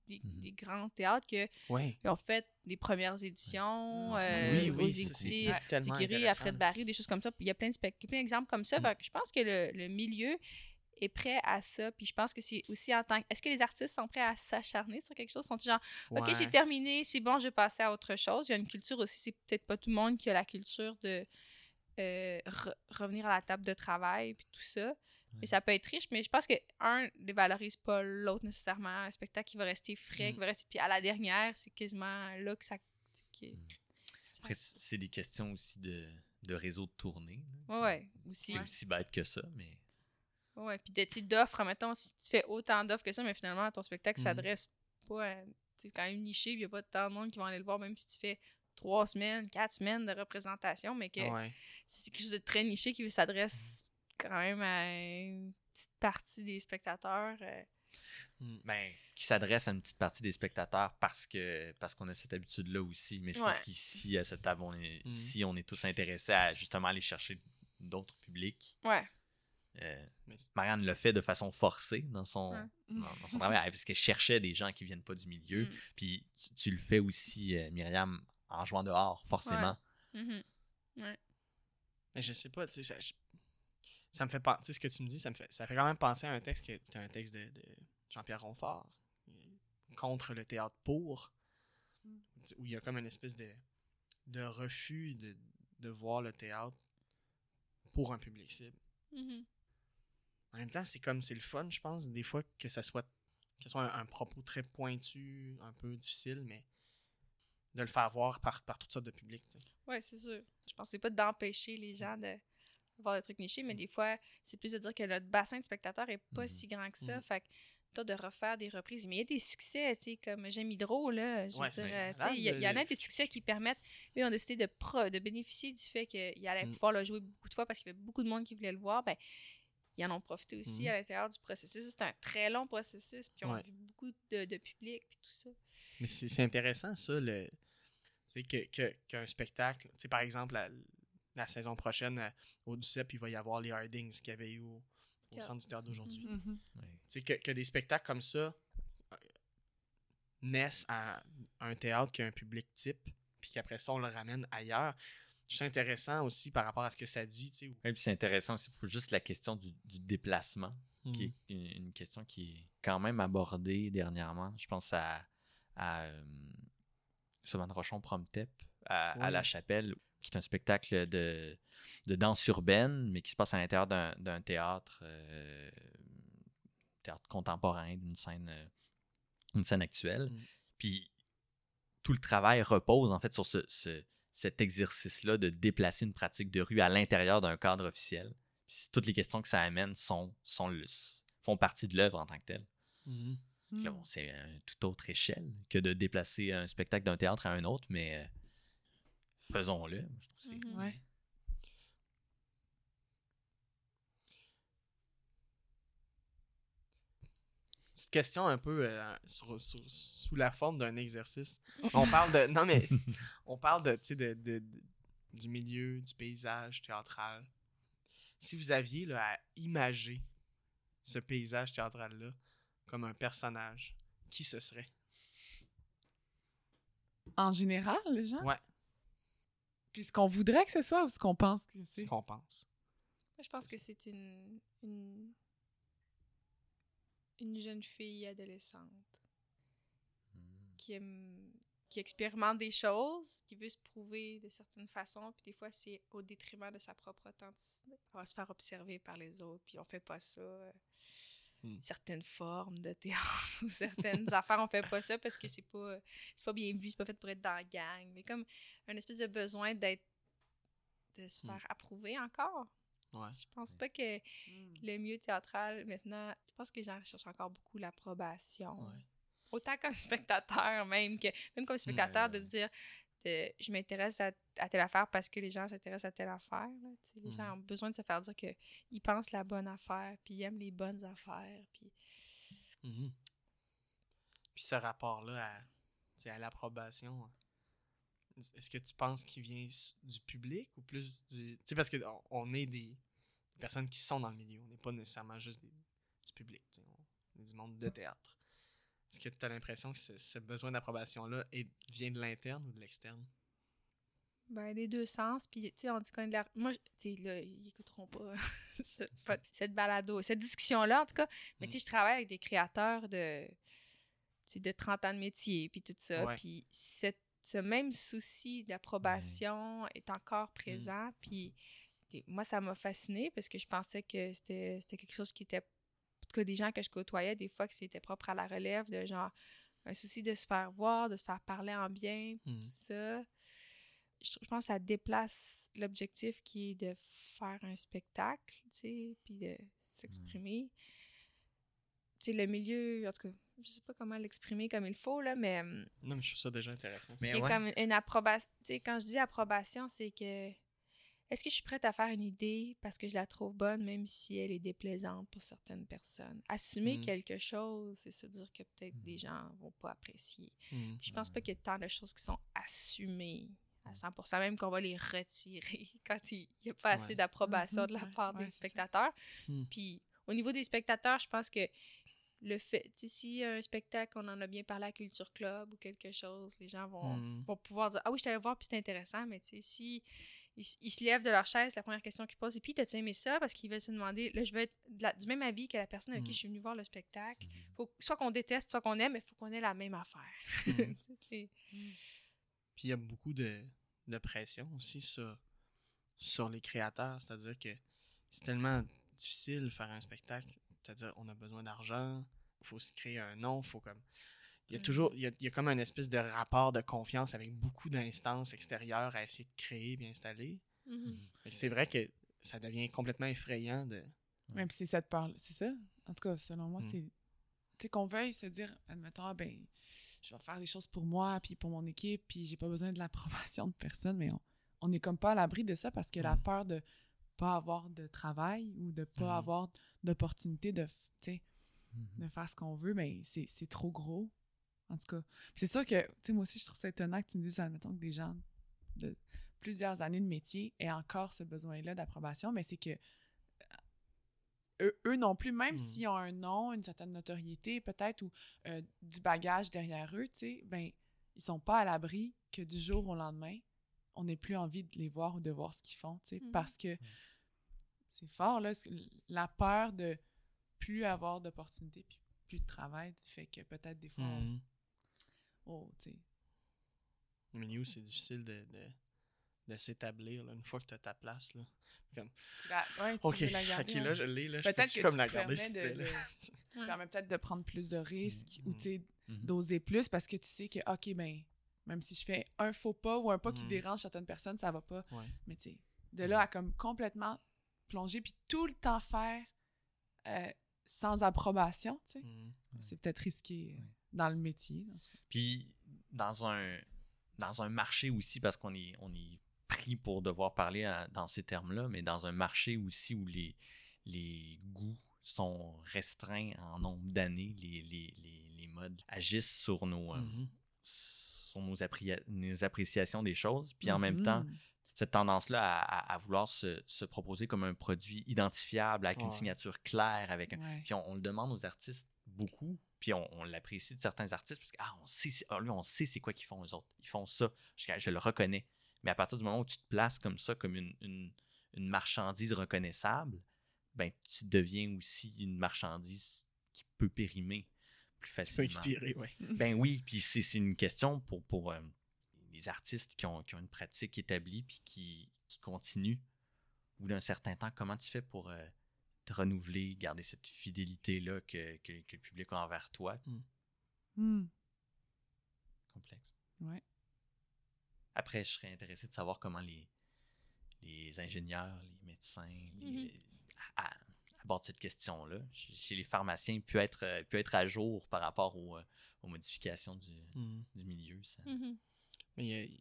des, Mhm. des grands théâtres qui Ouais. ont fait des premières éditions Ouais. euh, oui, aux oui, écoutiers. Alfred Barry, des choses comme ça. Il y a plein de d'exemples comme ça. Mm. Je pense que le, le milieu est prêt à ça. Puis je pense que c'est aussi en tant que. Est-ce que les artistes sont prêts à s'acharner sur quelque chose? Sont genre, OK, j'ai terminé, c'est bon, je vais passer à autre chose. Il y a une culture aussi, c'est peut-être pas tout le monde qui a la culture de euh, re- revenir à la table de travail, puis tout ça. Mais ça peut être riche, mais je pense que, un, ne valorise pas l'autre nécessairement. Un spectacle qui va rester frais, Mm. qui va rester. Puis à la dernière, c'est quasiment là que ça. Après, c'est des questions aussi de, de réseau de tournée. Ouais, ouais, aussi. C'est aussi bête que ça, mais Ouais, puis de- tu sais, d'offres, mettons, si tu fais autant d'offres que ça, mais finalement, ton spectacle Mhm. s'adresse pas à. C'est quand même niché, puis il n'y a pas tant de monde qui vont aller le voir, même si tu fais trois semaines, quatre semaines de représentation, mais que Ouais. c'est quelque chose de très niché qui s'adresse quand même à une petite partie des spectateurs. euh. ben, qui s'adresse à une petite partie des spectateurs parce que parce qu'on a cette habitude-là aussi. Mais je pense qu'ici, à cette table, on est, ici, on est tous intéressés à justement aller chercher d'autres publics. Ouais. Euh, Marianne le fait de façon forcée dans son, Ouais. dans, dans son travail, parce qu'elle cherchait des gens qui viennent pas du milieu. Mm. Puis tu, tu le fais aussi, euh, Myriam, en jouant dehors, forcément. Mhm. Mais je sais pas, tu sais, ça, me fait pas. Tu sais, ce que tu me dis, ça me fait, ça fait quand même penser à un texte qui est un texte de, de Jean-Pierre Ronfort, euh, contre le théâtre pour, Mm. où il y a comme une espèce de, de refus de, de voir le théâtre pour un public cible. Mhm. En même temps, c'est comme c'est le fun, je pense, des fois que ça soit, que ce soit un, un propos très pointu, un peu difficile, mais de le faire voir par, par toutes sortes de publics. Ouais, c'est sûr. Je pensais pas d'empêcher les gens de voir des trucs nichés, mais des fois, c'est plus de dire que notre bassin de spectateurs est pas Mhm. si grand que ça. Mhm. Fait que toi, de refaire des reprises. Mais il y a des succès, tu sais, comme J'aime Hydro, là. Je veux Ouais, dire, euh, il y, en a des succès qui permettent. Eux ont décidé de, pro- de bénéficier du fait qu'ils allaient Mhm. pouvoir le jouer beaucoup de fois parce qu'il y avait beaucoup de monde qui voulait le voir. Ben, ils en ont profité aussi Mhm. à l'intérieur du processus. C'est un très long processus, puis ils ont Ouais. vu beaucoup de, de public, puis tout ça. Mais c'est c'est intéressant, ça, le, que, qu'un spectacle. tu sais, Par exemple, la, la saison prochaine, euh, au DUCEP, il va y avoir les Hardings qu'il y avait eu au, au centre du théâtre d'aujourd'hui. Mhm. Sais, que, que des spectacles comme ça euh, naissent à un théâtre qui a un public type, puis qu'après ça, on le ramène ailleurs. C'est intéressant aussi par rapport à ce que ça dit. tu sais, Et puis c'est intéressant aussi pour juste la question du, du déplacement, qui Mhm. est une, une question qui est quand même abordée dernièrement. Je pense à, à euh, Rochon Promtep à, à Oui. La Chapelle, qui est un spectacle de, de danse urbaine, mais qui se passe à l'intérieur d'un d'un théâtre, euh, théâtre contemporain, d'une scène, euh, une scène actuelle. Mm. Puis tout le travail repose en fait sur ce, ce- cet exercice-là de déplacer une pratique de rue à l'intérieur d'un cadre officiel. Puis toutes les questions que ça amène sont, sont le- font partie de l'œuvre en tant que telle. Mhm. Là, Mm. bon, c'est une toute autre échelle que de déplacer un spectacle d'un théâtre à un autre, mais euh, faisons-le. Je trouve que c'est-. Ouais. Question un peu euh, sur- sur- sous la forme d'un exercice. On parle de. Non, mais on parle de, tu sais, de, de- de- du milieu, du paysage théâtral. Si vous aviez là, à imager ce paysage théâtral-là comme un personnage, qui ce serait? En général, les gens? Ouais. Puis ce qu'on voudrait que ce soit ou ce qu'on pense que Ce c'est? qu'on pense. Je pense que c'est une, une, une jeune fille adolescente qui aime qui expérimente des choses, qui veut se prouver de certaines façons, puis des fois c'est au détriment de sa propre authenticité. On va se faire observer par les autres, puis on fait pas ça. euh, Hmm. Certaines formes de théâtre ou certaines affaires, on fait pas ça parce que c'est pas c'est pas bien vu, c'est pas fait pour être dans la gang. Mais comme un espèce de besoin d'être de se Hmm. faire approuver encore. Ouais. Je pense pas que Mm. le milieu théâtral, maintenant, je pense que les gens recherchent encore beaucoup l'approbation. Ouais. Autant comme spectateur, même que même comme spectateur, de ouais. dire de- je m'intéresse à, à telle affaire parce que les gens s'intéressent à telle affaire. là. Les gens ont besoin de se faire dire qu'ils pensent la bonne affaire, puis ils aiment les bonnes affaires. Puis... Mhm. Puis ce rapport-là à, à l'approbation, est-ce que tu penses qu'il vient du public ou plus du. Tu sais, parce qu'on on est des, personnes qui sont dans le milieu, on n'est pas nécessairement juste des- du public, on est du monde de théâtre. Est-ce que tu as l'impression que ce, besoin d'approbation-là vient de l'interne ou de l'externe? Ben, les deux sens. Puis, tu sais, on dit qu'on est de la... Moi, tu sais, là, ils écouteront pas cette, cette balado, cette discussion-là, en tout cas. Mais, Mm. tu sais, je travaille avec des créateurs de, de 30 ans de métier, puis tout ça. Puis, cette- ce même souci d'approbation est encore présent. Puis, moi, ça m'a fasciné parce que je pensais que c'était quelque chose qui était... Cas, des gens que je côtoyais, des fois, que c'était propre à la relève, de genre un souci de se faire voir, de se faire parler en bien, tout ça je, je pense que ça déplace l'objectif qui est de faire un spectacle, tu sais, puis de s'exprimer. Tu sais, le milieu, en tout cas, je sais pas comment l'exprimer comme il faut, là, mais hum, Non, mais je trouve ça déjà intéressant. Mais ouais. comme une approbation. Tu sais, quand je dis approbation, c'est que est-ce que je suis prête à faire une idée parce que je la trouve bonne, même si elle est déplaisante pour certaines personnes? Assumer Mhm. quelque chose, c'est se dire que peut-être des gens vont pas apprécier. Mhm. Je pense pas qu'il y ait tant de choses qui sont assumées à 100%, même qu'on va les retirer quand il n'y a pas assez Ouais. d'approbation Mhm, de la part ouais, des spectateurs. Hmm. Puis au niveau des spectateurs, je pense que le fait, a un spectacle, on en a bien parlé à Culture Club ou quelque chose, les gens vont, Mhm. vont pouvoir dire Ah oui, je t'allais voir, puis c'est intéressant, mais tu sais, si ils, se lèvent de leur chaise, la première question qu'ils posent, c'est Puis, t'as-tu aimé ça Parce qu'ils veulent se demander Là, je veux être de la- du même avis que la personne avec qui je suis venue voir le spectacle. Faut, soit qu'on déteste, soit qu'on aime, mais il faut qu'on ait la même affaire. Puis il y a beaucoup de, de pression aussi sur, sur les créateurs. C'est-à-dire que c'est tellement difficile de faire un spectacle. C'est-à-dire on a besoin d'argent, il faut se créer un nom, faut comme. Il y a toujours, il y a, il y a comme un espèce de rapport de confiance avec beaucoup d'instances extérieures à essayer de créer et installer. Mhm. Fait que C'est vrai que ça devient complètement effrayant de. Même si c'est cette part c'est ça? En tout cas, selon moi, Mm. c'est. Tu sais, qu'on veuille se dire, admettons, ah, ben, je vais faire des choses pour moi, puis pour mon équipe, puis j'ai pas besoin de l'approbation de personne, mais on, on est comme pas à l'abri de ça parce que la Mm. peur de pas avoir de travail ou de pas Mhm. avoir d'opportunité de, tu sais, Mhm. de faire ce qu'on veut, mais c'est c'est trop gros. En tout cas. Puis c'est sûr que, tu sais, moi aussi, je trouve ça étonnant que tu me dises, admettons, que des gens de plusieurs années de métier aient encore ce besoin-là d'approbation, mais c'est que eux, eux non plus, même Mm. s'ils ont un nom, une certaine notoriété peut-être, ou euh, du bagage derrière eux, tu sais, ben, ils sont pas à l'abri que du jour au lendemain, on n'ait plus envie de les voir ou de voir ce qu'ils font, tu sais, Mhm. parce que c'est fort, là, la peur de plus avoir d'opportunités, puis plus de travail, fait que peut-être des fois, on- Mhm. oh, tu sais, Le milieu, c'est difficile de, de, de s'établir là, une fois que tu as ta place. Là. tu la, ouais, tu Ok, veux la garder, ok, hein. là, je l'ai. Là, je Peut-être peux-tu que comme tu la garder, permets s'il te de- plaît, tu te permets peut-être de prendre plus de risques ou Mhm. tu sais, Mhm. d'oser plus parce que tu sais que, OK, ben, même si je fais un faux pas ou un pas qui dérange certaines personnes, ça va pas. Ouais. Mais tu sais, de là à comme complètement plonger puis tout le temps faire euh, sans approbation, tu sais, Mhm. c'est peut-être risqué euh, Ouais. dans le métier. Puis dans un, dans un marché aussi, parce qu'on est, on est pris pour devoir parler à- dans ces termes-là, mais dans un marché aussi où les, les goûts sont restreints en nombre d'années. Les, les, les, les modes agissent sur nos, euh, Mhm. sur nos, nos appréciations des choses. Puis en même temps. Cette tendance-là à, à- à vouloir se, se proposer comme un produit identifiable, avec une signature claire, avec un- Ouais. puis on, on le demande aux artistes beaucoup, puis on, on l'apprécie de certains artistes, parce que ah, on sait, c'est- ah, lui, on sait c'est quoi qu'ils font, eux autres. Ils font ça. Je, je le reconnais. Mais à partir du moment où tu te places comme ça, comme une, une- une marchandise reconnaissable, ben, tu deviens aussi une marchandise qui peut périmer plus Ça peut facilement. expirer, oui. Ben oui, puis c'est c'est une question pour, pour euh, les artistes qui ont, qui ont une pratique établie puis qui, qui continuent au bout d'un certain temps. Comment tu fais pour euh, te renouveler, garder cette fidélité-là que, que, que le public a envers toi? Hmm. Complexe. Ouais. Après, je serais intéressé de savoir comment les, les ingénieurs, les médecins les- à- à- abordent cette question-là. Chez chez les pharmaciens, il peut être, euh, peut être à jour par rapport aux, euh, aux modifications du, du milieu. Ça. Mhm. Mais il y a- il y a-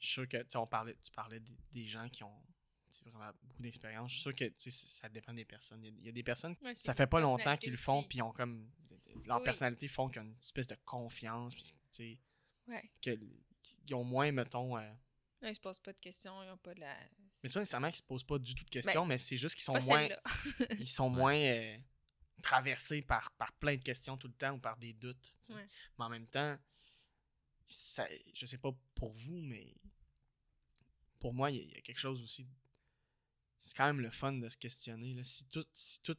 je suis sûr que tu sais, on parlait, tu parlais des, des gens qui ont vraiment beaucoup d'expérience. Je suis sûr que tu sais, ça dépend des personnes. Il y a, il y a des personnes, Ouais, ça fait pas longtemps qu'ils le font, puis ils ont comme. Leur Oui. personnalité font qu'ils ont une espèce de confiance, puis tu sais, Ouais. que- qu'ils ont moins, mettons. euh, ils se posent pas de questions, ils ont pas de la. mais c'est pas nécessairement qu'ils se posent pas du tout de questions, mais c'est juste qu'ils sont moins. ils sont moins euh, traversés par, par plein de questions tout le temps ou par des doutes. Ouais. Mais en même temps, ça, je sais pas pour vous, mais pour moi, il y, a- il y a quelque chose aussi. C'est quand même le fun de se questionner. là. Si, tout, si tout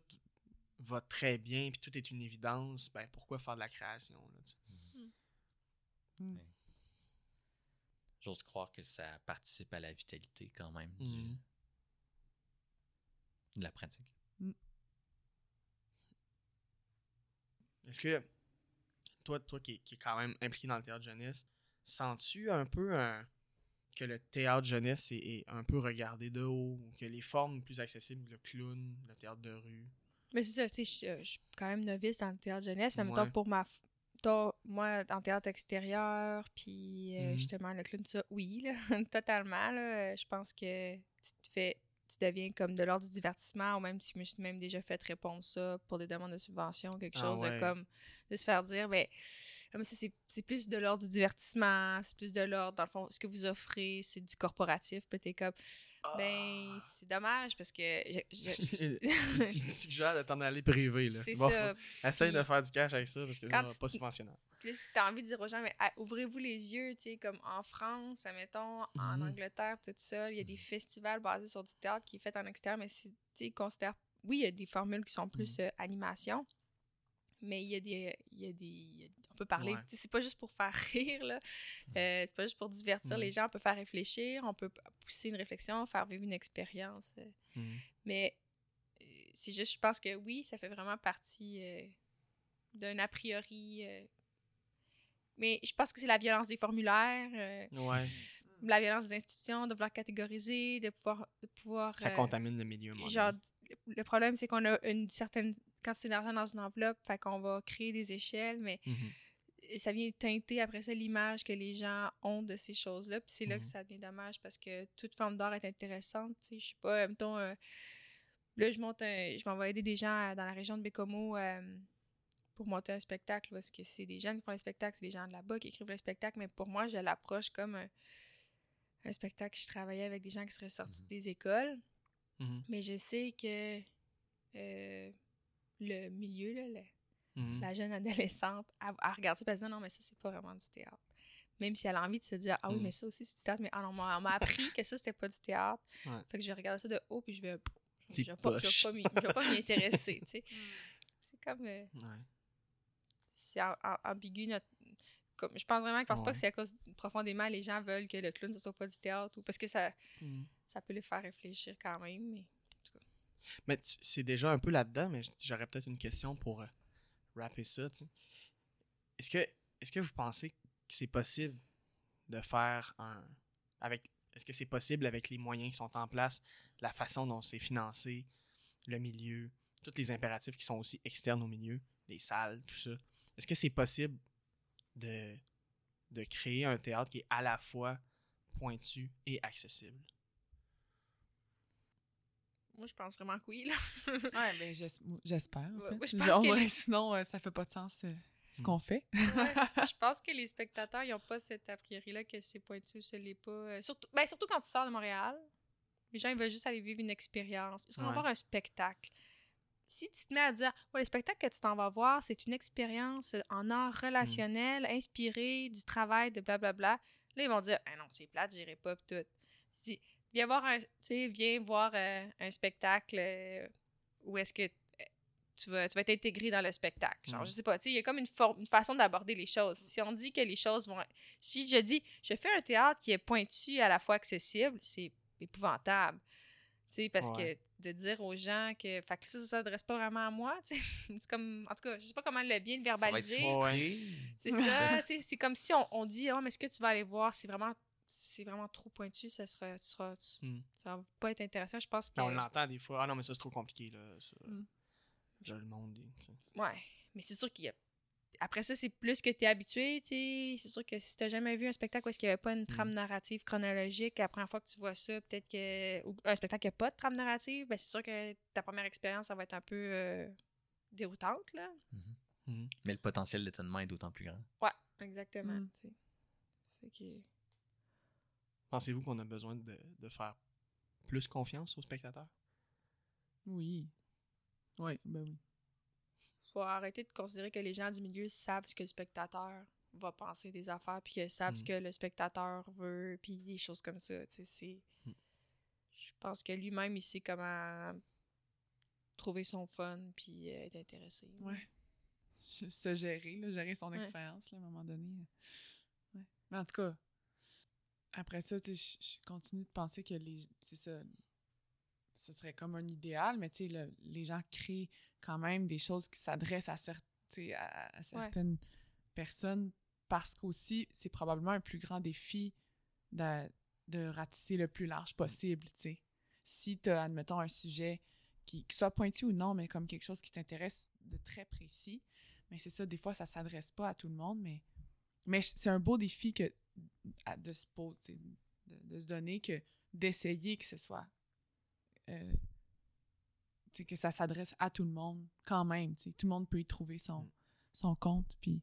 va très bien puis tout est une évidence, ben pourquoi faire de la création? là, tu sais? Hmm. J'ose croire que ça participe à la vitalité quand même du- Mhm. de la pratique. Est-ce que toi, toi qui, qui est quand même impliqué dans le théâtre jeunesse, sens-tu un peu un- que le théâtre jeunesse est, est un peu regardé de haut, ou que les formes plus accessibles, le clown, le théâtre de rue, Mais c'est ça, tu sais, je suis- euh, quand même novice dans le théâtre jeunesse, mais en même temps, pour ma. moi, en théâtre extérieur, puis euh, Mhm. justement, le clown, ça, oui, là, totalement. Là, je pense que tu te fais. Tu deviens comme de l'ordre du divertissement, ou même si je me suis même déjà fait répondre ça pour des demandes de subvention, quelque Ah chose ouais. de comme. de se faire dire, ben. Comme si c'est c'est plus de l'ordre du divertissement, c'est plus de l'ordre, dans le fond, ce que vous offrez, c'est du corporatif. Puis t'es comme, ben, c'est dommage parce que. je- je- de t'en aller privé. Là. c'est Tu vas Essaye de faire du cash avec ça parce que tu- pas subventionnable. Puis si t'as envie de dire aux gens, mais ah, ouvrez-vous les yeux, tu sais, comme en France, admettons, en Mhm. Angleterre, tout ça, il y a des festivals basés sur du théâtre qui est fait en extérieur, mais c'est, tu considèrent, oui, il y a des formules qui sont plus euh, animation, mais il y a des, il y a des, il y a- on peut parler, Ouais. c'est pas juste pour faire rire, là, Euh, c'est pas juste pour divertir les gens, on peut faire réfléchir, on peut pousser une réflexion, faire vivre une expérience, euh, Mhm. mais euh, c'est juste, je pense que oui, ça fait vraiment partie d'un a priori. Mais je pense que c'est la violence des formulaires, euh, Ouais, la violence des institutions, de vouloir catégoriser, de pouvoir. De pouvoir ça euh, contamine le milieu. genre, le problème, c'est qu'on a une certaine quantité d'argent dans une enveloppe, fait qu'on va créer des échelles, mais Mhm. ça vient teinter après ça l'image que les gens ont de ces choses-là. Puis c'est là que Mhm. ça devient dommage parce que toute forme d'art est intéressante. Tu sais, je sais pas, euh, mettons, euh, là, je monte un- je m'en vais aider des gens dans la région de Bécomo euh, pour monter un spectacle parce que c'est des gens qui font les spectacles, c'est des gens de là-bas qui écrivent le spectacle, mais pour moi, je l'approche comme un, un spectacle que je travaillais avec des gens qui seraient sortis Mhm. des écoles. Mhm. Mais je sais que euh, le milieu, là, le- Mhm. la jeune adolescente, elle, elle regarde ça et elle se dit non, mais ça, c'est pas vraiment du théâtre. Même si elle a envie de se dire ah oui, Mm. mais ça aussi, c'est du théâtre, mais ah non, moi, on m'a appris que ça, c'était pas du théâtre. Ouais. Fait que je vais regarder ça de haut puis je vais. Je vais pas, je vais pas m'y- je vais pas m'y intéresser, tu sais. C'est comme. euh, Ouais. C'est am- am- ambigu. Notre... Comme, je pense vraiment, je pense Ouais. pas que c'est à cause profondément les gens veulent que le clown, ce soit pas du théâtre ou parce que ça, Mhm. ça peut les faire réfléchir quand même. Mais... Mais tu- c'est déjà un peu là-dedans, mais j'aurais peut-être une question pour euh, rapper ça. Est-ce que, est que vous pensez que c'est possible de faire un. avec Est-ce que c'est possible avec les moyens qui sont en place, la façon dont c'est financé, le milieu, tous les impératifs qui sont aussi externes au milieu, les salles, tout ça? Est-ce que c'est possible de, de créer un théâtre qui est à la fois pointu et accessible? Moi, je pense vraiment que oui, là. Ouais, ben j'es- j'espère. en Ouais, fait. ouais, je Genre, les- sinon, euh, ça fait pas de sens euh, ce Mm. qu'on fait. Ouais, je pense que les spectateurs, ils n'ont pas cet a priori-là que c'est pointu, ce l'est pas. Euh, surtout, ben, surtout quand tu sors de Montréal, les gens, ils veulent juste aller vivre une expérience. Ils vont Ouais. voir un spectacle. Si tu te mets à dire, ouais, le spectacle que tu t'en vas voir, c'est une expérience en art relationnel, inspiré du travail de blablabla, là, ils vont dire, ah non, c'est plate, j'irai pas, tout. Si, viens voir un, viens voir euh, un spectacle euh, où est-ce que euh, tu vas, tu vas être intégré dans le spectacle. Genre, Mhm. je sais pas, tu sais, il y a comme une, forme, une façon d'aborder les choses. Si on dit que les choses vont... Si je dis, je fais un théâtre qui est pointu à la fois accessible, c'est épouvantable. Tu sais, parce Ouais. que de dire aux gens que... Fait que ça, ça s'adresse pas vraiment à moi, tu sais. C'est comme... En tout cas, je sais pas comment le bien le verbaliser. C'est ça, tu sais, c'est comme si on, on dit, oh, mais ce que tu vas aller voir, c'est vraiment, c'est vraiment trop pointu, ça sera, tu seras, tu- Mm. ça va pas être intéressant. Je pense que, on l'entend des fois. Ah non, mais ça, c'est trop compliqué, là. Ça. Mm. Là, le monde, il- tu sais. ouais, mais c'est sûr qu'il y a, après ça, c'est plus que tu es habitué, tu sais, c'est sûr que si t'as jamais vu un spectacle où est-ce qu'il n'y avait pas une trame narrative chronologique, la première fois que tu vois ça, peut-être que, ou un spectacle qui n'a pas de trame narrative, ben c'est sûr que ta première expérience, ça va être un peu euh, déroutante, là. Mhm. Mais le potentiel d'étonnement est d'autant plus grand. Ouais, exactement, Mm. tu. Pensez-vous qu'on a besoin de, de faire plus confiance aux spectateurs? Oui. Oui, ben oui. Faut arrêter de considérer que les gens du milieu savent ce que le spectateur va penser des affaires, puis qu'ils savent ce Mm. que le spectateur veut, puis des choses comme ça. Tu sais, c'est... Mm. Je pense que lui-même, il sait comment trouver son fun, puis euh, être intéressé. Ouais. Se gérer, là, gérer son Ouais. expérience, là, à un moment donné. Ouais. Mais en tout cas, après ça, je je continue de penser que les. C'est ça. Ce serait comme un idéal, mais tu sais, le- les gens créent quand même des choses qui s'adressent à, cer- tu sais, à, à certaines personnes parce qu'aussi, c'est probablement un plus grand défi de, de ratisser le plus large possible, tu sais. Si tu as, admettons, un sujet qui, qui soit pointu ou non, mais comme quelque chose qui t'intéresse de très précis, mais c'est ça, des fois, ça s'adresse pas à tout le monde, mais, mais c'est un beau défi que, à- de, se poser, de, de se donner, que d'essayer que ce soit... euh, que ça s'adresse à tout le monde quand même. tu sais. Tout le monde peut y trouver son, Mm. son compte. Puis,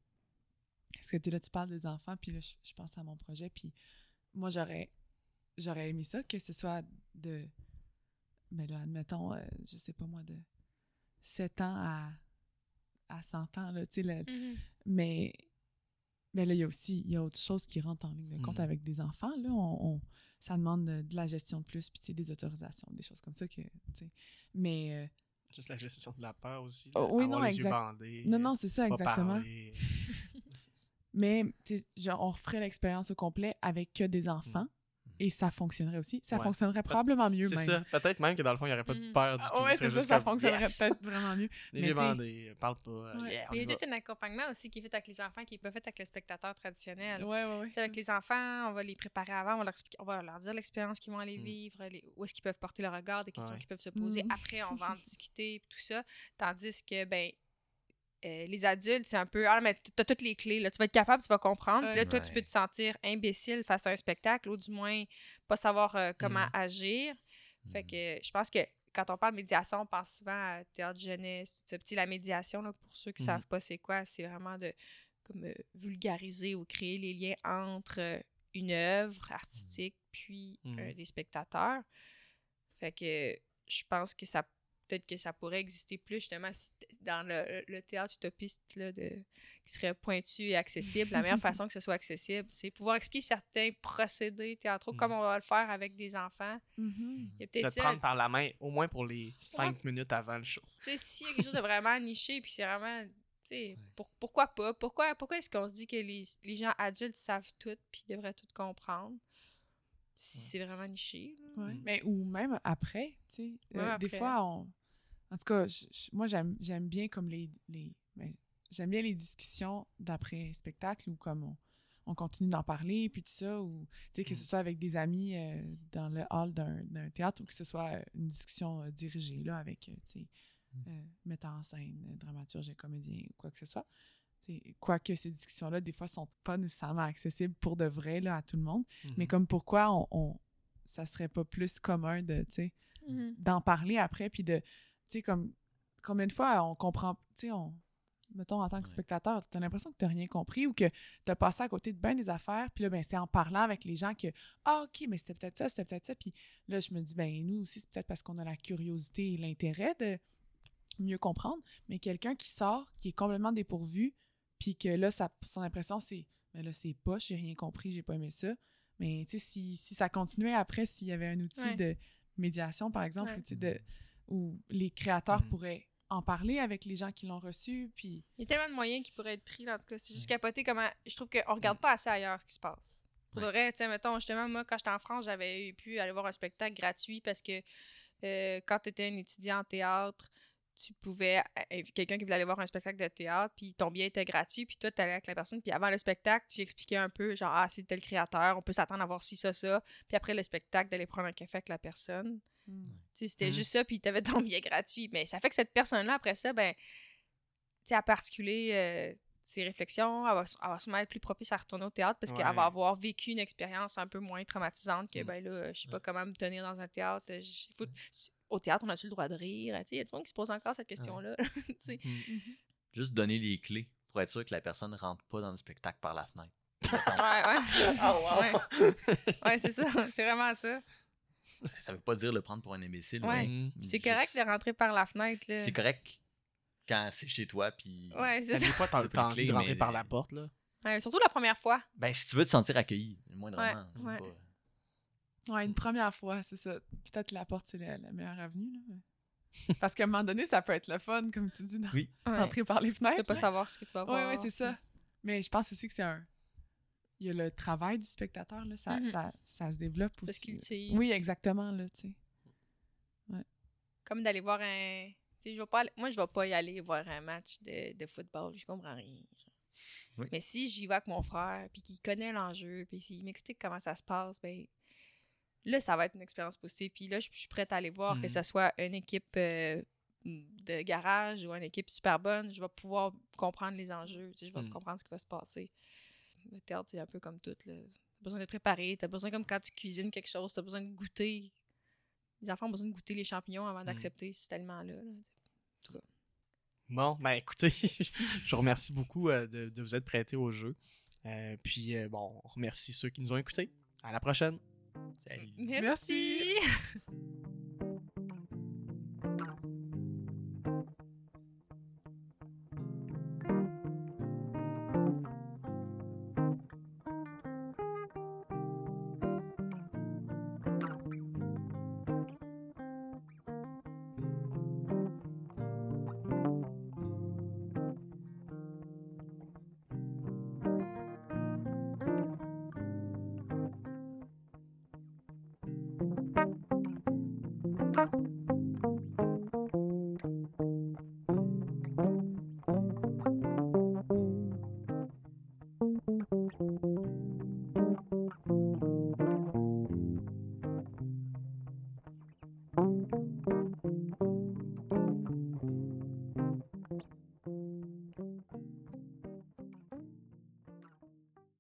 parce que tu là, tu parles des enfants, puis là, je, je pense à mon projet. Puis, moi, j'aurais j'aurais aimé ça, que ce soit de. Mais là, admettons, euh, je sais pas moi, de 7 ans à, à 100 ans, là, tu sais, Mhm. mais, mais là, il y a aussi il y a autre chose qui rentre en ligne de compte Mhm. avec des enfants. Là, on, on- ça demande de, de la gestion de plus, puis des autorisations, des choses comme ça. que tu sais. Mais euh, Juste la gestion de la peur aussi. Oh, oui, avoir non, les yeux exact. bandés. non, non, c'est ça, pas exactement. Mais genre, on referait l'expérience au complet avec que des enfants. Et ça fonctionnerait aussi. Ça Mm. Ouais. fonctionnerait probablement mieux C'est même. ça. Peut-être même que dans le fond, il n'y aurait pas de Mhm. peur du Ah tout. serait c'est ça, juste ça comme, fonctionnerait yes! peut-être vraiment mieux. Les yeux bandés, parle pas. Ouais. yeah, on Mais il y a va. tout un accompagnement aussi qui est fait avec les enfants qui n'est pas fait avec le spectateur traditionnel. Ouais. Tu sais, avec les enfants, on va les préparer avant, on va leur, expliquer- on va leur dire l'expérience qu'ils vont aller Mm. vivre, les- où est-ce qu'ils peuvent porter le regard, des questions Ouais. qu'ils peuvent se poser. Mm. Après, on va en discuter, tout ça. Tandis que, ben, euh, les adultes, c'est un peu, ah, mais t'as toutes les clés, là. tu vas être capable, tu vas comprendre. Puis là, toi, tu peux te sentir imbécile face à un spectacle, ou du moins pas savoir euh, comment Mm. agir. Fait que je pense que quand on parle médiation, on pense souvent à théâtre jeunesse, tout ça. Puis la médiation, là, pour ceux qui Mhm. savent pas c'est quoi, c'est vraiment de comme euh, vulgariser ou créer les liens entre une œuvre artistique puis des spectateurs. Fait que je pense que ça peut-être que ça pourrait exister plus justement si dans le, le théâtre utopiste là, de, qui serait pointu et accessible. La meilleure façon que ce soit accessible, c'est pouvoir expliquer certains procédés théâtraux Mhm. comme on va le faire avec des enfants. Il y a De peut-être te ça, prendre par la main, au moins pour les cinq minutes avant le show. tu sais, s'il y a quelque chose de vraiment niché, puis c'est vraiment, tu sais, pour- pourquoi pas? Pourquoi, pourquoi est-ce qu'on se dit que les, les gens adultes savent tout, puis devraient tout comprendre? Si Ouais. c'est vraiment niché. Mm. Mais ou même après, tu sais. Euh, Des fois, on. En tout cas, je- je- moi, j'aime j'aime bien comme les. les ben, j'aime bien les discussions d'après spectacle où comme on, on continue d'en parler, puis tout ça, ou tu sais, que Mm. ce soit avec des amis euh, dans le hall d'un d'un théâtre ou que ce soit euh, une discussion euh, dirigée, là, avec, tu sais, Mm. euh, metteur en scène, dramaturge et comédien, ou quoi que ce soit. Tu sais, Quoique ces discussions-là, des fois, sont pas nécessairement accessibles pour de vrai là, à tout le monde. Mais Mhm. comme pourquoi on, on- ça serait pas plus commun de, tu sais, Mhm. d'en parler après, puis de, tu sais, comme, combien de fois on comprend, tu sais, on, mettons, en tant que spectateur, tu as l'impression que tu rien compris ou que tu as passé à côté de bien des affaires, puis là, ben, c'est en parlant avec les gens que, ah, OK, mais c'était peut-être ça, c'était peut-être ça, puis là, je me dis, ben, nous aussi, c'est peut-être parce qu'on a la curiosité et l'intérêt de mieux comprendre, mais quelqu'un qui sort, qui est complètement dépourvu, puis que là, sa- son impression, c'est, ben là, c'est pas, j'ai rien compris, j'ai pas aimé ça. Mais, tu sais, si, si ça continuait après, s'il y avait un outil Ouais. de médiation, par exemple, Ouais. tu sais, de, où les créateurs Mhm. pourraient en parler avec les gens qui l'ont reçu, puis... Il y a tellement de moyens qui pourraient être pris, là, en tout cas. C'est juste capoté comment. Je trouve qu'on regarde pas assez ailleurs ce qui se passe. Pour Ouais. vrai, tu sais, mettons, justement, moi, quand j'étais en France, j'avais pu aller voir un spectacle gratuit parce que euh, quand tu étais un étudiant en théâtre, tu pouvais. euh, Quelqu'un qui voulait aller voir un spectacle de théâtre, puis ton billet était gratuit, puis toi, tu allais avec la personne, puis avant le spectacle, tu expliquais un peu, genre, ah, c'est tel créateur, on peut s'attendre à voir ci, ça, ça. Puis après le spectacle, d'aller prendre un café avec la personne. Tu sais, c'était Mhm. juste ça, puis t'avais ton billet gratuit. Mais ça fait que cette personne-là, après ça, ben, tu sais, articuler euh, ses réflexions, elle va, elle va sûrement être plus propice à retourner au théâtre parce Ouais. qu'elle va avoir vécu une expérience un peu moins traumatisante que, Mhm. ben là, je sais pas comment me tenir dans un théâtre. faut- au théâtre, on a-tu le droit de rire? Tu sais, il y a du monde qui se pose encore cette question-là. tu sais. Mm. Juste donner les clés pour être sûr que la personne ne rentre pas dans le spectacle par la fenêtre. Ouais, ouais. Ah, wow. Ouais, Ouais, c'est ça. C'est vraiment ça. Ça veut pas dire le prendre pour un imbécile. Ouais. Mm. Puis C'est Juste- correct de rentrer par la fenêtre. C'est correct quand c'est chez toi, puis. Ouais, c'est Ben, ça. Des fois, t'as envie de rentrer mais- par la porte, là. Ouais, surtout la première fois. Ben, si tu veux te sentir accueilli, moindrement. ouais. pas- Ouais, une première fois, c'est ça. Peut-être la porte, c'est la, la meilleure avenue, là. mais- Parce qu'à un moment donné, ça peut être le fun, comme tu dis, Oui. Ouais. d'entrer par les Tu fenêtres. peux pas savoir ce que tu vas voir. Oui, oui, c'est ça. Mais je pense aussi que c'est un. Il y a le travail du spectateur, là, ça, Mhm. ça, ça se développe De se aussi. cultiver. Oui, exactement, là, tu sais. comme d'aller voir un. Tu sais, je vais pas aller- Moi, je vais pas y aller voir un match de, de football. Je comprends rien. Oui. Mais si j'y vais avec mon frère, puis qu'il connaît l'enjeu, puis s'il m'explique comment ça se passe, ben là, ça va être une expérience positive. Puis là, je je suis prête à aller voir que ce soit une équipe euh, de garage ou une équipe super bonne. Je vais pouvoir comprendre les enjeux. tu sais, je vais Mhm. comprendre ce qui va se passer. Le théâtre, c'est un peu comme tout. Là. T'as besoin d'être préparé. T'as besoin, comme quand tu cuisines quelque chose, t'as besoin de goûter. Les enfants ont besoin de goûter les champignons avant d'accepter cet aliment-là. là. Bon, ben écoutez, je vous remercie beaucoup euh, de, de vous être prêté au jeu. Euh, puis, bon, on remercie ceux qui nous ont écoutés. À la prochaine. Salut. Merci.